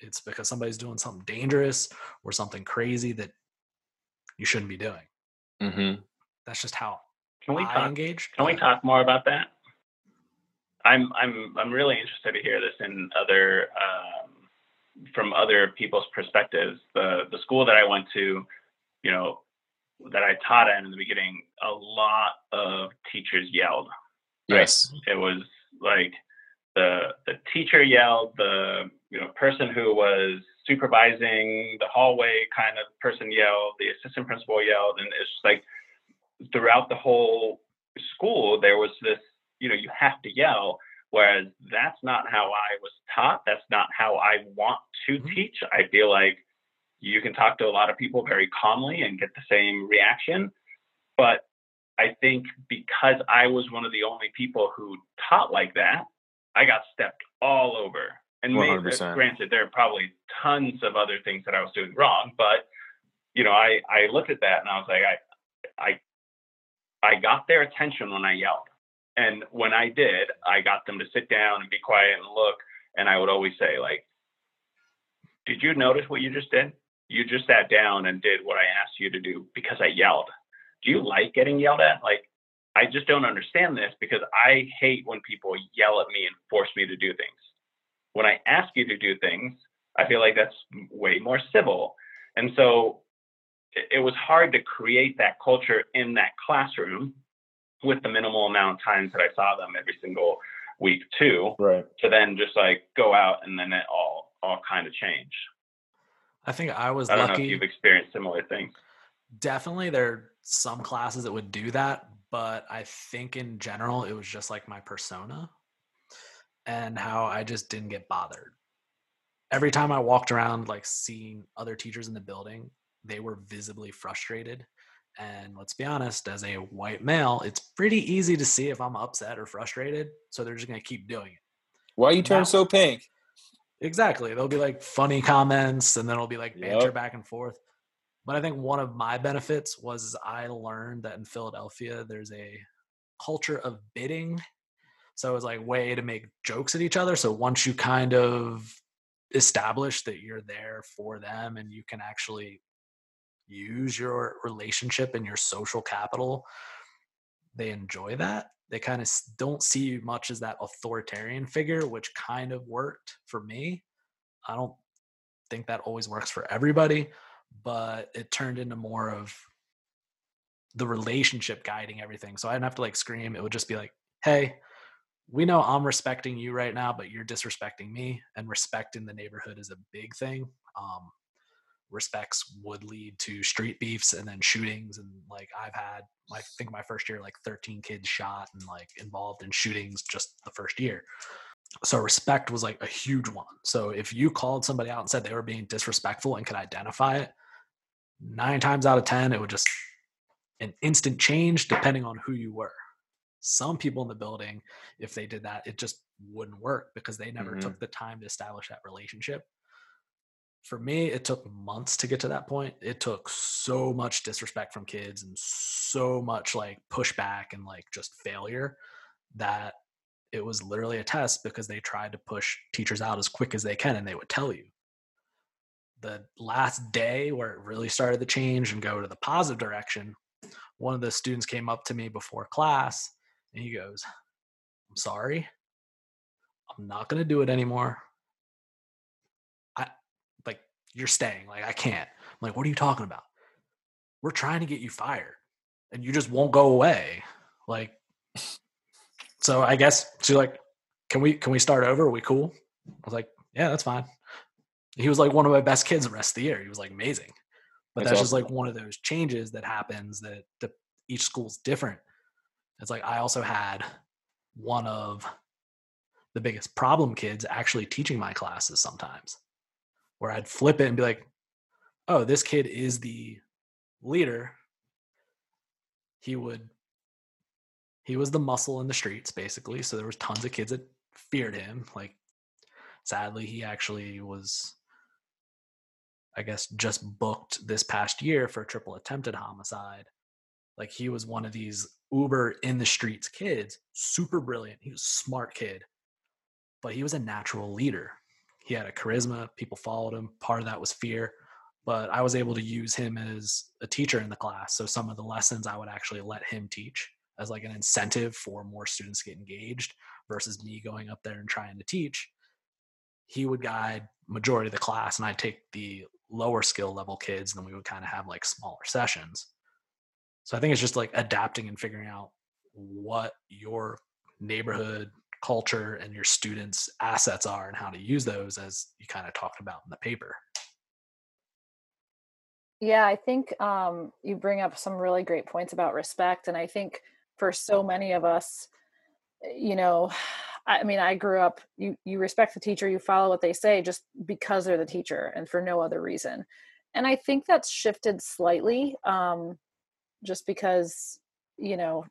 it's because somebody's doing something dangerous or something crazy that you shouldn't be doing. Mm-hmm. That's just how can we I talk, engage. Can we talk more about that? I'm I'm I'm really interested to hear this in other um, from other people's perspectives. The the school that I went to, you know, that I taught in, in the beginning, a lot of teachers yelled. Yes. It was like the the teacher yelled, the you know person who was supervising the hallway kind of person yelled, the assistant principal yelled, and it's just like throughout the whole school, there was this, you know, you have to yell. Whereas that's not how I was taught. That's not how I want to Mhm. teach. I feel like you can talk to a lot of people very calmly and get the same reaction. But I think because I was one of the only people who taught like that, I got stepped all over. And maybe, uh, granted, there are probably tons of other things that I was doing wrong, but you know, I I looked at that and I was like, I I I got their attention when I yelled. And when I did, I got them to sit down and be quiet and look. And I would always say, like, did you notice what you just did? You just sat down and did what I asked you to do because I yelled. Do you like getting yelled at? Like, I just don't understand this because I hate when people yell at me and force me to do things. When I ask you to do things, I feel like that's way more civil. And so it, was hard to create that culture in that classroom with the minimal amount of times that I saw them every single week too, Right. to then just like go out and then it all all kind of changed. I think I was I don't know if lucky. you've experienced similar things. Definitely, there are some classes that would do that, but I think in general, it was just like my persona and how I just didn't get bothered. Every time I walked around, like seeing other teachers in the building, they were visibly frustrated. And let's be honest, as a white male, it's pretty easy to see if I'm upset or frustrated. So they're just going to keep doing it. Why you turn so pink? Exactly. There'll be like funny comments and then it'll be like banter Yep. back and forth. But I think one of my benefits was I learned that in Philadelphia there's a culture of bidding. So it's like way to make jokes at each other. So once you kind of establish that you're there for them and you can actually use your relationship and your social capital, they enjoy that. They kind of don't see you much as that authoritarian figure, which kind of worked for me. I don't think that always works for everybody, but it turned into more of the relationship guiding everything. So I didn't have to like scream. It would just be like, hey, we know I'm respecting you right now, but you're disrespecting me. And respect in the neighborhood is a big thing. Um, respects would lead to street beefs and then shootings. And like I've had, I think my first year, like 13 kids shot and like involved in shootings just the first year. So respect was like a huge one. So if you called somebody out and said they were being disrespectful and could identify it, nine times out of 10, it would just an instant change depending on who you were. Some people in the building, if they did that, it just wouldn't work because they never Mhm. took the time to establish that relationship. For me, it took months to get to that point. It took so much disrespect from kids and so much like pushback and like just failure that it was literally a test because they tried to push teachers out as quick as they can and they would tell you. The last day where it really started to change and go to the positive direction one of the students came up to me before class and he goes i'm sorry. I'm not going to do it anymore you're staying like i can't. I'm like what are you talking about? We're trying to get you fired and you just won't go away. Like so i guess she's like can we can we start over? Are we cool? I was like yeah that's fine. He was like one of my best kids the rest of the year. He was like amazing. But That's that's, just like one of those changes that happens that the, each school's different. It's like i also had one of the biggest problem kids actually teaching my classes sometimes where i'd flip it and be like oh this kid is the leader. He would he was the muscle in the streets basically so there was tons of kids that feared him like sadly he actually was i guess just booked this past year for a triple attempted homicide. Like he was one of these uber in the streets kids super brilliant he was smart kid but he was a natural leader he had a charisma people followed him part of that was fear but i was able to use him as a teacher in the class so some of the lessons i would actually let him teach as like an incentive for more students to get engaged versus me going up there and trying to teach he would guide majority of the class and i'd take the lower skill level kids and then we would kind of have like smaller sessions. So i think it's just like adapting and figuring out what your neighborhood culture and your students assets are and how to use those as you kind of talked about in the paper Yeah, I think um, you bring up some really great points about respect. And I think for so many of us, you know, I mean, I grew up, you, you respect the teacher, you follow what they say just because they're the teacher and for no other reason. And I think that's shifted slightly um, just because, you know,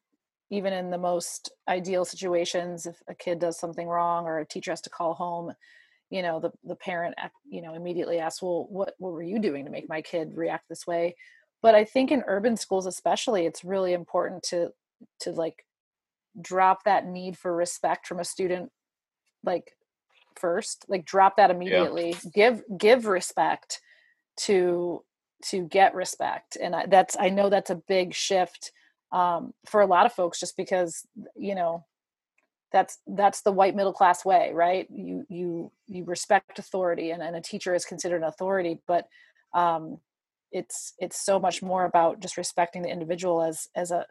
even in the most ideal situations, if a kid does something wrong or a teacher has to call home, you know the the parent you know immediately asks well what what were you doing to make my kid react this way? But i think in urban schools especially it's really important to to like drop that need for respect from a student like first like drop that immediately. Yeah. give give respect to to get respect. And I, that's i know that's a big shift um, for a lot of folks just because you know that's that's the white middle class way right? You you you respect authority and, and a teacher is considered an authority but um it's it's so much more about just respecting the individual as as a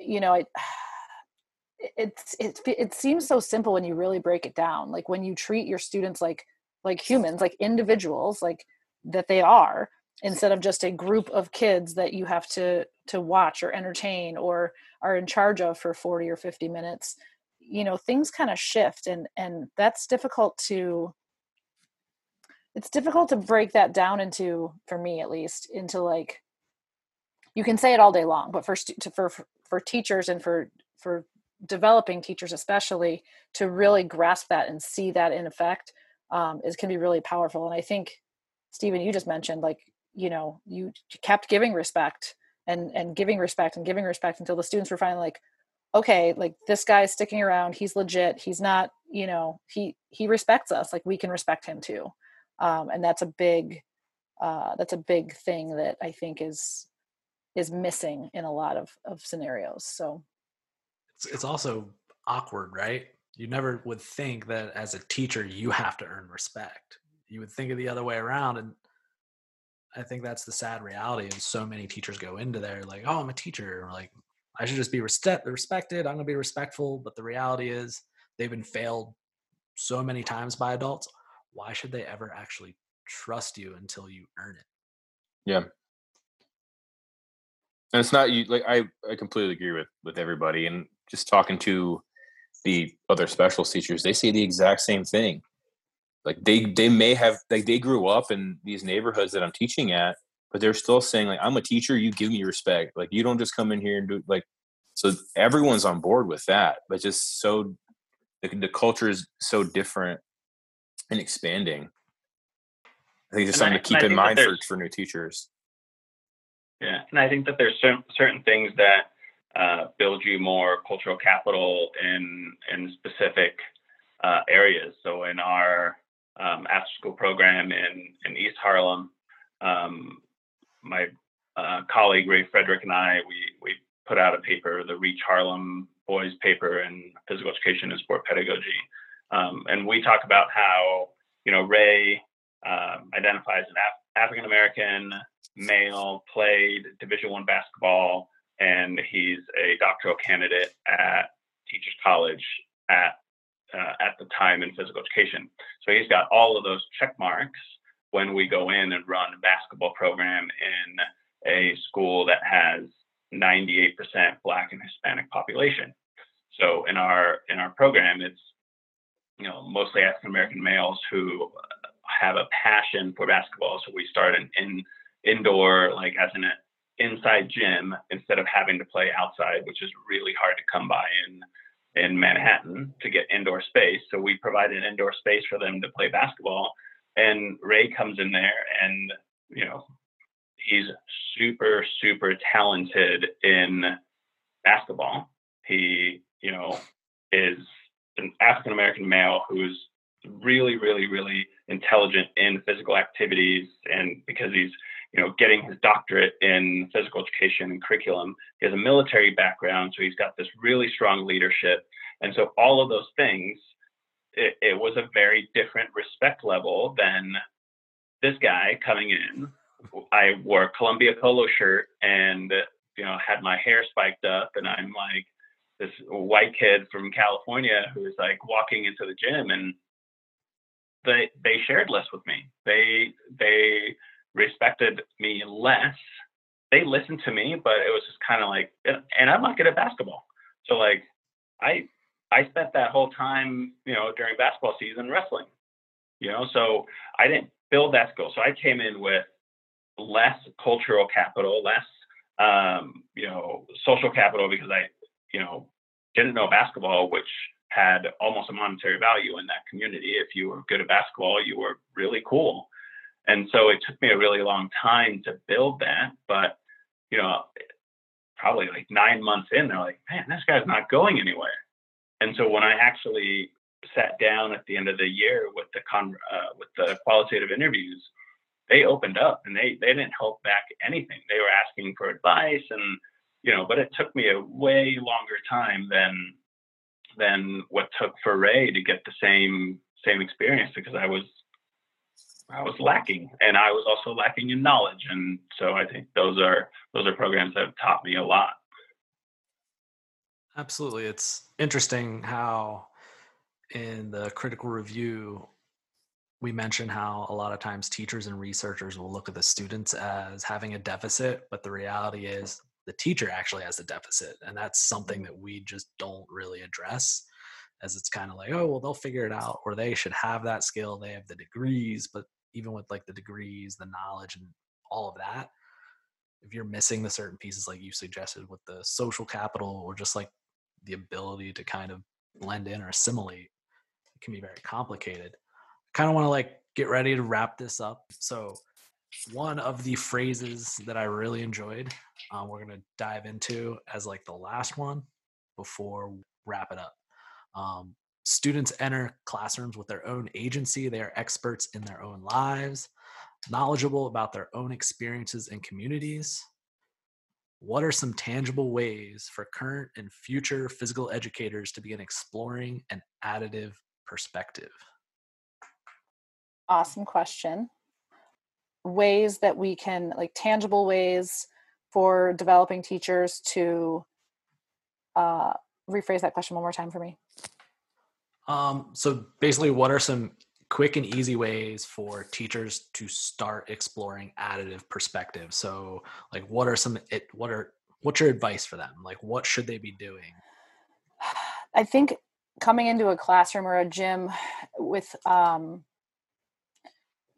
you know it <sighs> it's it, it seems so simple when you really break it down. Like when you treat your students like like humans like individuals like that they are instead of just a group of kids that you have to to watch or entertain or are in charge of for 40 or 50 minutes you know things kind of shift and and that's difficult to it's difficult to break that down into for me at least into like you can say it all day long but for for for teachers and for for developing teachers especially to really grasp that and see that in effect um, is can be really powerful and i think stephen you just mentioned like you know you kept giving respect and and giving respect and giving respect until the students were finally like okay like this guy's sticking around. He's legit. He's not you know he he respects us. Like we can respect him too. Um, and that's a big uh, that's a big thing that i think is is missing in a lot of of scenarios so. It's, it's also awkward right? You never would think that as a teacher you have to earn respect. You would think of the other way around and i think that's the sad reality and so many teachers go into there like oh i'm a teacher like I should just be respected. I'm going to be respectful. But the reality is, they've been failed so many times by adults. Why should they ever actually trust you until you earn it? Yeah. And it's not you like I, I completely agree with with everybody. And just talking to the other special teachers, they say the exact same thing. Like they they may have like they grew up in these neighborhoods that I'm teaching at, but they're still saying like i'm a teacher you give me respect. Like you don't just come in here and do like so everyone's on board with that but just so the, the culture is so different and expanding. I think it's something I, to keep in mind for, for new teachers. Yeah and i think that there's certain, certain things that uh, build you more cultural capital in in specific uh, areas. So in our um, after school program in in east harlem. Um, my uh, colleague Ray Fredrick and I, we we put out a paper, the Reach Harlem Boys paper in physical education and sport pedagogy, um, and we talk about how you know Ray um, identifies an Af- African American male, played Division One basketball, and he's a doctoral candidate at Teachers College at uh, at the time in physical education. So he's got all of those check marks when we go in and run a basketball program in a school that has 98% black and hispanic population so in our in our program it's you know mostly african american males who have a passion for basketball so we start an in indoor like as an inside gym instead of having to play outside which is really hard to come by in in Manhattan to get indoor space. So we provide an indoor space for them to play basketball and Ray comes in there and you know he's super super talented in basketball. He you know is an African American male who's really really really intelligent in physical activities and because he's you know getting his doctorate in physical education and curriculum he has a military background so he's got this really strong leadership and so all of those things it, it was a very different respect level than this guy coming in. I wore a Columbia polo shirt and you know had my hair spiked up, and I'm like this white kid from California who's like walking into the gym, and they they shared less with me. They they respected me less. They listened to me, but it was just kind of like, and I'm not good at basketball. So like, I I spent that whole time, you know, during basketball season wrestling. You know, so I didn't build that skill. So I came in with less cultural capital, less um, you know, social capital because I, you know, didn't know basketball, which had almost a monetary value in that community. If you were good at basketball, you were really cool. And so it took me a really long time to build that. But, you know, probably like nine months in, they're like, man, this guy's not going anywhere. And so when I actually sat down at the end of the year with the con uh, with the qualitative interviews, they opened up and they they didn't hold back anything. They were asking for advice and you know, but it took me a way longer time than than what took for Ray to get the same same experience because I was I was lacking and I was also lacking in knowledge and so I think those are those are programs that have taught me a lot. Absolutely. It's interesting how in the critical review we mention how a lot of times teachers and researchers will look at the students as having a deficit, but the reality is the teacher actually has a deficit. And that's something that we just don't really address as it's kind of like, oh, well, they'll figure it out, or they should have that skill. They have the degrees, but even with like the degrees, the knowledge, and all of that, if you're missing the certain pieces like you suggested with the social capital or just like the ability to kind of blend in or assimilate, it can be very complicated I kind of want to like get ready to wrap this up. So, one of the phrases that I really enjoyed, um, we're going to dive into as like the last one before wrap it up. Um, students enter classrooms with their own agency. They are experts in their own lives, knowledgeable about their own experiences and communities. What are some tangible ways for current and future physical educators to begin exploring an additive perspective? awesome question. Ways that we can, like tangible ways for developing teachers to uh, rephrase that question one more time for me. Um, so basically, what are some quick and easy ways for teachers to start exploring additive perspective? So, like, what are some it? What are what's your advice for them? Like, what should they be doing? I think coming into a classroom or a gym with um,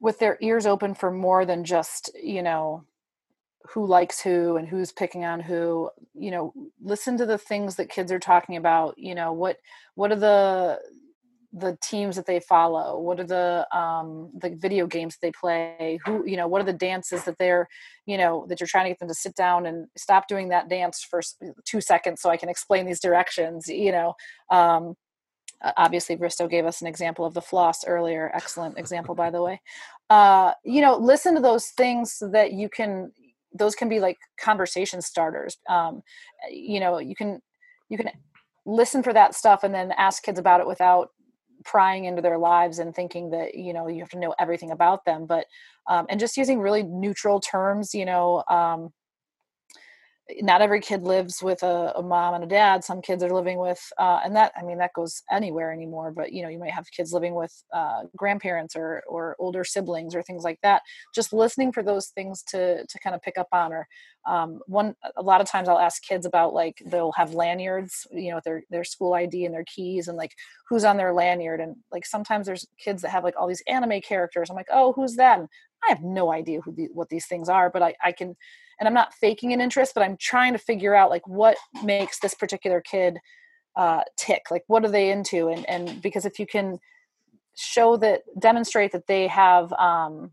with their ears open for more than just you know who likes who and who's picking on who you know listen to the things that kids are talking about you know what what are the the teams that they follow? What are the um the video games they play? Who you know what are the dances that they're you know that you're trying to get them to sit down and stop doing that dance for two seconds so i can explain these directions you know? Um obviously bristow gave us an example of the floss earlier. Excellent example by the way. Uh, you know listen to those things so that you can those can be like conversation starters um, you know you can you can listen for that stuff and then ask kids about it without prying into their lives and thinking that you know you have to know everything about them but um, and just using really neutral terms you know um, not every kid lives with a, a, mom and a dad. Some kids are living with uh, and that i mean that goes anywhere anymore but you know you might have kids living with uh, grandparents or or older siblings or things like that. Just listening for those things to to kind of pick up on or um, one a lot of times i'll ask kids about like they'll have lanyards you know their their school id and their keys and like who's on their lanyard and like sometimes there's kids that have like all these anime characters. I'm like oh who's that? And i have no idea who the, what these things are but i i can and i'm not faking an interest but i'm trying to figure out like what makes this particular kid uh, tick like what are they into? And and because if you can show that demonstrate that they have um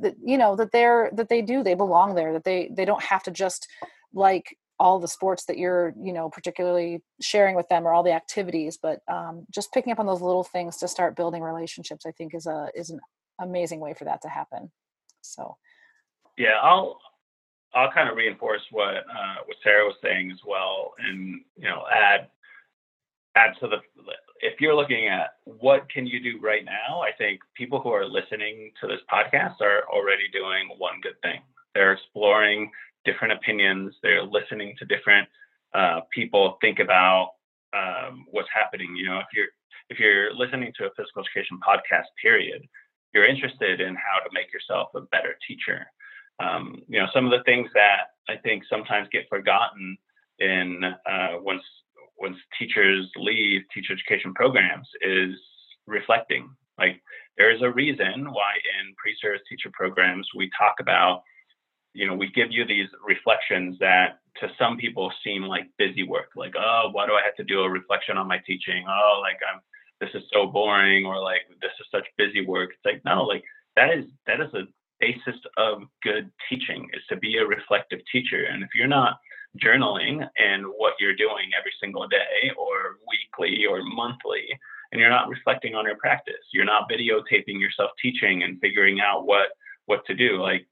that you know that they're that they do they belong there that they they don't have to just like all the sports that you're you know particularly sharing with them or all the activities but um, just picking up on those little things to start building relationships i think is a is an amazing way for that to happen so yeah i'll I'll kind of reinforce what uh, what Sarah was saying as well, and you know, add add to the. If you're looking at what can you do right now, I think people who are listening to this podcast are already doing one good thing. They're exploring different opinions. They're listening to different uh, people think about um, what's happening. You know, if you're if you're listening to a physical education podcast, period, you're interested in how to make yourself a better teacher. Um, you know, some of the things that I think sometimes get forgotten in uh, once once teachers leave teacher education programs is reflecting. Like there is a reason why in pre-service teacher programs we talk about, you know, we give you these reflections that to some people seem like busy work. Like, oh, why do I have to do a reflection on my teaching? Oh, like I'm this is so boring or like this is such busy work. It's like no, like that is that is a basis of good teaching is to be a reflective teacher. And if you're not journaling and what you're doing every single day or weekly or monthly, and you're not reflecting on your practice, you're not videotaping yourself teaching and figuring out what what to do. Like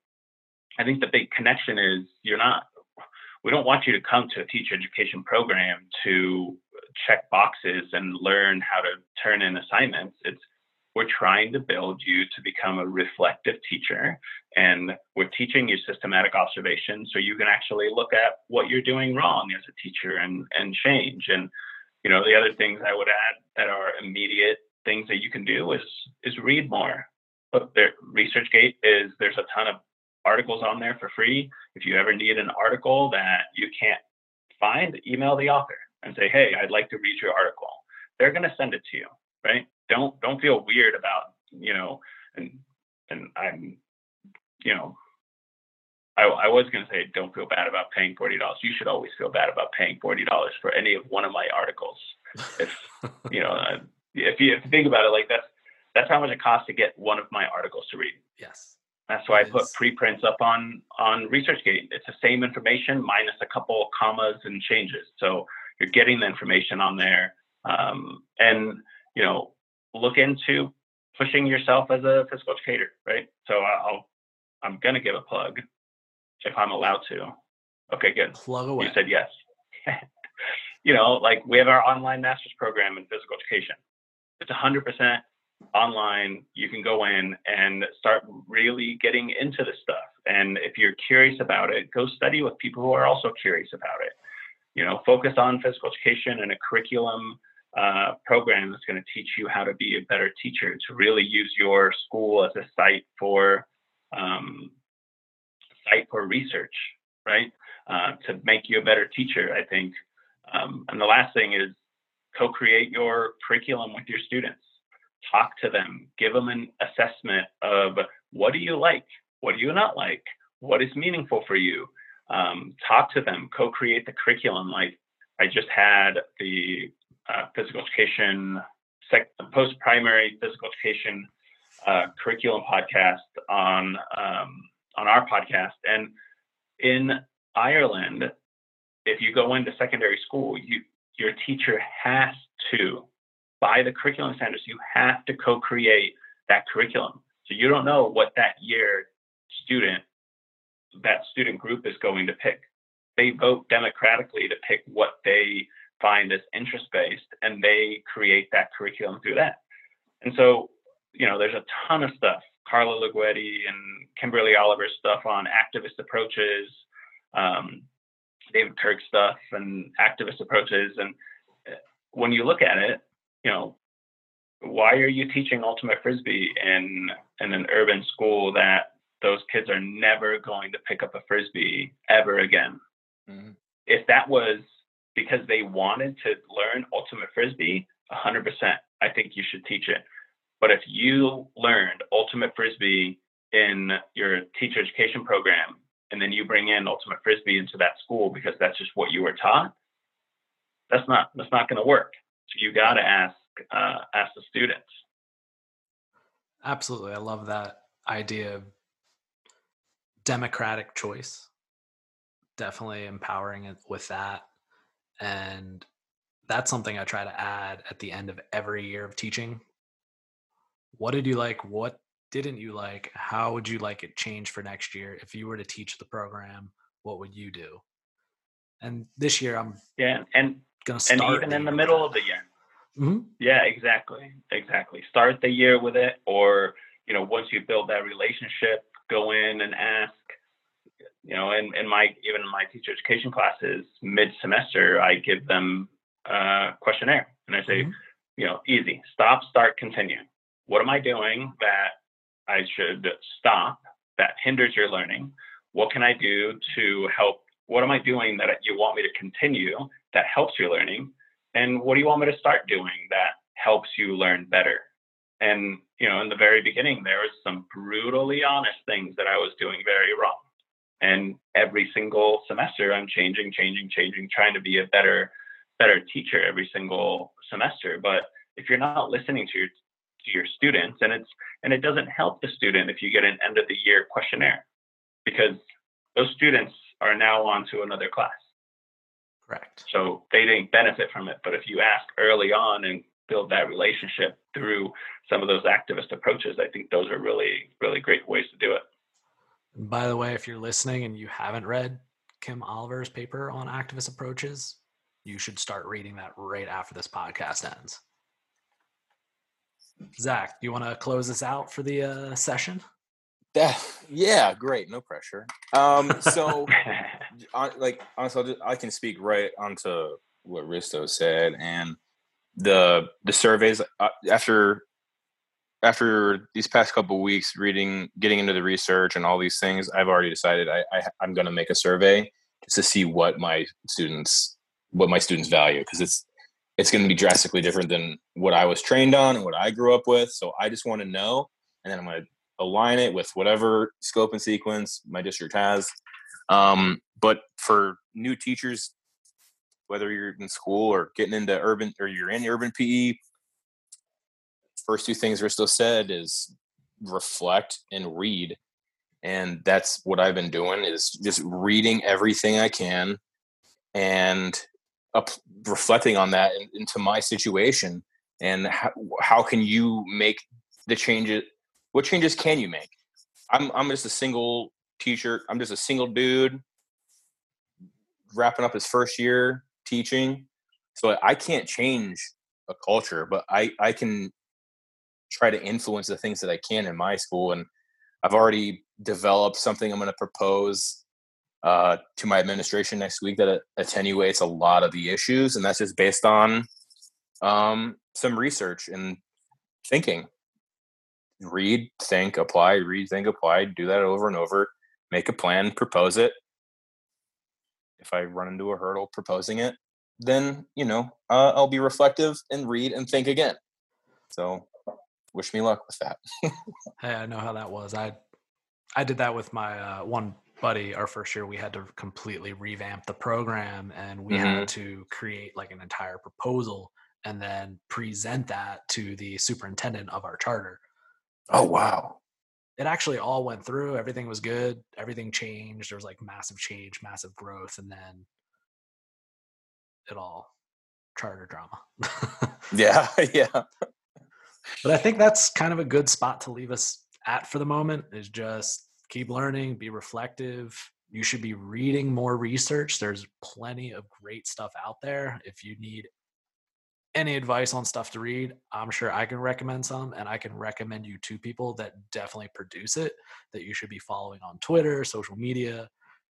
I think the big connection is you're not we don't want you to come to a teacher education program to check boxes and learn how to turn in assignments. It's we're trying to build you to become a reflective teacher and we're teaching you systematic observation so you can actually look at what you're doing wrong as a teacher and and change and you know the other things i would add that are immediate things that you can do is is read more but there researchgate is there's a ton of articles on there for free if you ever need an article that you can't find email the author and say hey i'd like to read your article they're going to send it to you right don't don't feel weird about you know and and i'm you know I, I was going to say don't feel bad about paying forty dollars. You should always feel bad about paying forty dollars for any of one of my articles. If <laughs> you know, uh, if you, if you think about it, like that's that's how much it costs to get one of my articles to read. Yes. That's why I put preprints up on on ResearchGate. It's the same information minus a couple commas and changes. So you're getting the information on there, um, and you know, look into pushing yourself as a physical educator, right? So I'll I'm gonna give a plug if I'm allowed to. Okay, good. Plug away. You said yes. <laughs> you know, like we have our online master's program in physical education. It's 100% online. You can go in and start really getting into this stuff. And if you're curious about it, go study with people who are also curious about it. You know, focus on physical education and a curriculum uh, program that's going to teach you how to be a better teacher, to really use your school as a site for um, site for research, right? Uh, to make you a better teacher, I think. Um, and the last thing is co-create your curriculum with your students. Talk to them, give them an assessment of what do you like, what do you not like, what is meaningful for you. Um, talk to them, co-create the curriculum. Like I just had the uh, physical education, sec- post-primary physical education uh, curriculum podcast on um, on our podcast. And in Ireland, if you go into secondary school, you your teacher has to, by the curriculum standards, you have to co-create that curriculum. So you don't know what that year student, that student group is going to pick. They vote democratically to pick what they find as interest-based, and they create that curriculum through that. And so, you know, there's a ton of stuff. Carla Luguetti and Kimberly Oliver's stuff on activist approaches, um, David Kirk stuff and activist approaches. And uh, when you look at it, you know, why are you teaching ultimate frisbee in in an urban school that those kids are never going to pick up a frisbee ever again? Mhm. If that was because they wanted to learn ultimate frisbee, 100%, I think you should teach it. But if you learned ultimate frisbee in your teacher education program and then you bring in ultimate frisbee into that school because that's just what you were taught that's not that's not going to work so you got to ask uh, ask the students Absolutely. I love that idea of democratic choice. Definitely empowering it with that. And that's something I try to add at the end of every year of teaching. What did you like? What didn't you like? How would you like it changed for next year? If you were to teach the program, what would you do? And this year, I'm yeah and going to start and even in the middle of the year Mhm. yeah exactly exactly start the year with it or you know once you build that relationship go in and ask you know in, in my even in my teacher education classes mid semester i give them a questionnaire and i say Mhm. you know easy stop start continue what am i doing that I should stop that hinders your learning? What can I do to help? What am I doing that you want me to continue that helps your learning? And what do you want me to start doing that helps you learn better? And, you know, in the very beginning, there was some brutally honest things that I was doing very wrong. And every single semester, I'm changing, changing, changing, trying to be a better, better teacher every single semester. But if you're not listening to your to your students, and it's and it doesn't help the student if you get an end of the year questionnaire, because those students are now on to another class. Correct. So they didn't benefit from it. But if you ask early on and build that relationship through some of those activist approaches, I think those are really, really great ways to do it. By the way, if you're listening and you haven't read Kim Oliver's paper on activist approaches, you should start reading that right after this podcast ends. Zach, do you want to close this out for the uh, session? That, <laughs> yeah, great. No pressure. Um, so, <laughs> on, like, honestly, just, I can speak right onto what Risto said, and the the surveys uh, after after these past couple weeks reading getting into the research and all these things i've already decided i, I i'm going to make a survey just to see what my students what my students value because it's it's going to be drastically different than what i was trained on and what i grew up with so i just want to know and then i'm going to align it with whatever scope and sequence my district has um, but for new teachers whether you're in school or getting into urban or you're in urban PE, first two things Risto said is reflect and read. And that's what I've been doing is just reading everything I can and up, reflecting on that in, into my situation and how, how can you make the changes what changes can you make i'm i'm just a single teacher i'm just a single dude wrapping up his first year teaching. So I can't change a culture, but I, I can try to influence the things that I can in my school. And I've already developed something I'm going to propose uh, to my administration next week that attenuates a lot of the issues. And that's just based on um, some research and thinking. Read, think, apply, read, think, apply, do that over and over, make a plan, propose it, if I run into a hurdle proposing it, then you know uh, I'll be reflective and read and think again. So, wish me luck with that. <laughs> hey, I know how that was. I I did that with my uh, one buddy. Our first year, we had to completely revamp the program, and we mm-hmm. had to create like an entire proposal and then present that to the superintendent of our charter. Oh wow! it actually all went through. Everything was good. Everything changed. There was like massive change, massive growth, and then it all charter drama. <laughs> yeah, <laughs> yeah. But I think that's kind of a good spot to leave us at for the moment. Is just keep learning, be reflective. You should be reading more research. There's plenty of great stuff out there. If you need any advice on stuff to read, I'm sure I can recommend some, and I can recommend you to people that definitely produce it that you should be following on Twitter, social media.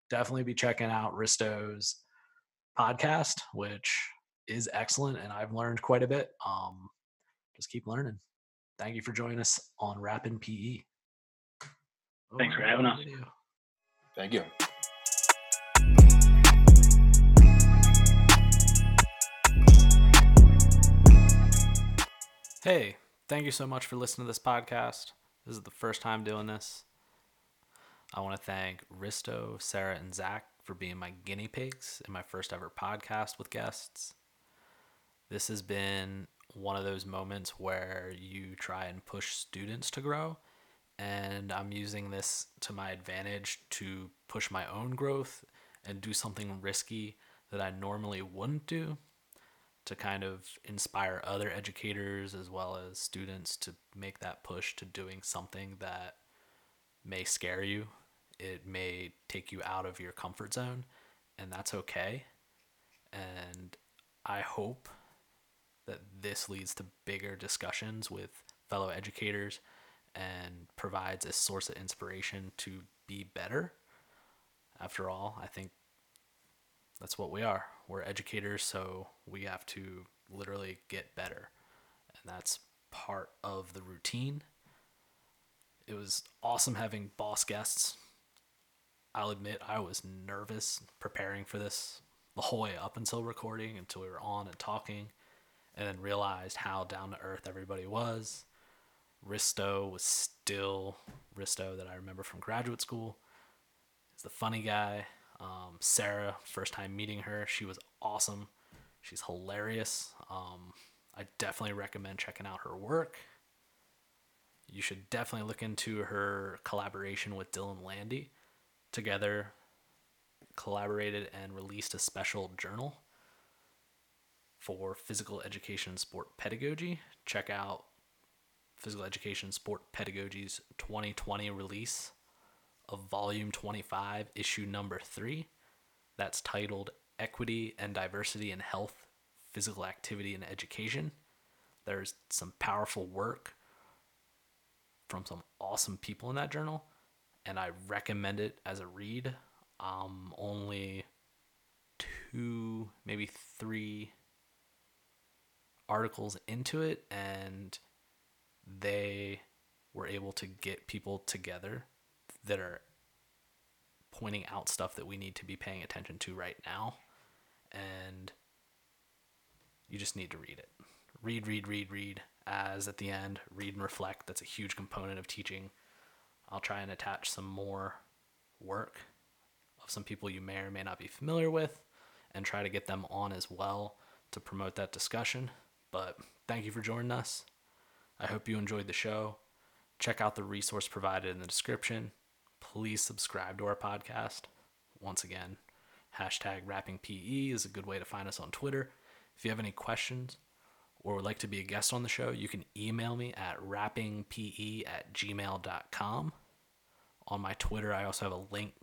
Definitely be checking out Risto's podcast, which is excellent, and I've learned quite a bit. Um, just keep learning. Thank you for joining us on Rappin' PE. Thanks for having us. Thank you. Hey, thank you so much for listening to this podcast. This is the first time doing this. I want to thank Risto, Sarah, and Zach for being my guinea pigs in my first ever podcast with guests. This has been one of those moments where you try and push students to grow, and I'm using this to my advantage to push my own growth and do something risky that I normally wouldn't do to kind of inspire other educators as well as students to make that push to doing something that may scare you. It may take you out of your comfort zone, and that's okay. And I hope that this leads to bigger discussions with fellow educators and provides a source of inspiration to be better. After all, I think that's what we are. We're educators, so we have to literally get better. And that's part of the routine. It was awesome having boss guests. I'll admit I was nervous preparing for this the whole way up until recording, until we were on and talking, and then realized how down to earth everybody was. Risto was still Risto that I remember from graduate school. He's the funny guy. Um, Sarah, first time meeting her, she was awesome. She's hilarious. Um, I definitely recommend checking out her work. You should definitely look into her collaboration with Dillon Landi. Together, collaborated and released a special journal for physical education and sport pedagogy. Check out Physical Education Sport Pedagogy's 2020 release of Volume 25, Issue Number 3. That's titled Equity and Diversity in Health, Physical Activity, and Education. There's some powerful work from some awesome people in that journal, and I recommend it as a read. Um, only two, maybe three articles into it, and they were able to get people together that are pointing out stuff that we need to be paying attention to right now. And you just need to read it. Read, read, read, read. As at the end, read and reflect. That's a huge component of teaching. I'll try and attach some more work of some people you may or may not be familiar with and try to get them on as well to promote that discussion. But thank you for joining us. I hope you enjoyed the show. Check out the resource provided in the description. Please subscribe to our podcast. Once again, hashtag rappingpe is a good way to find us on Twitter. If you have any questions or would like to be a guest on the show, you can email me at rappingpe at gmail.com. On my Twitter, I also have a link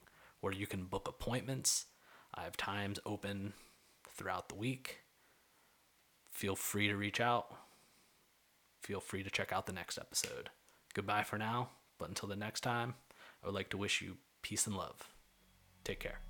where you can book appointments. I have times open throughout the week. Feel free to reach out feel free to check out the next episode. Goodbye for now, but until the next time, I would like to wish you peace and love. Take care.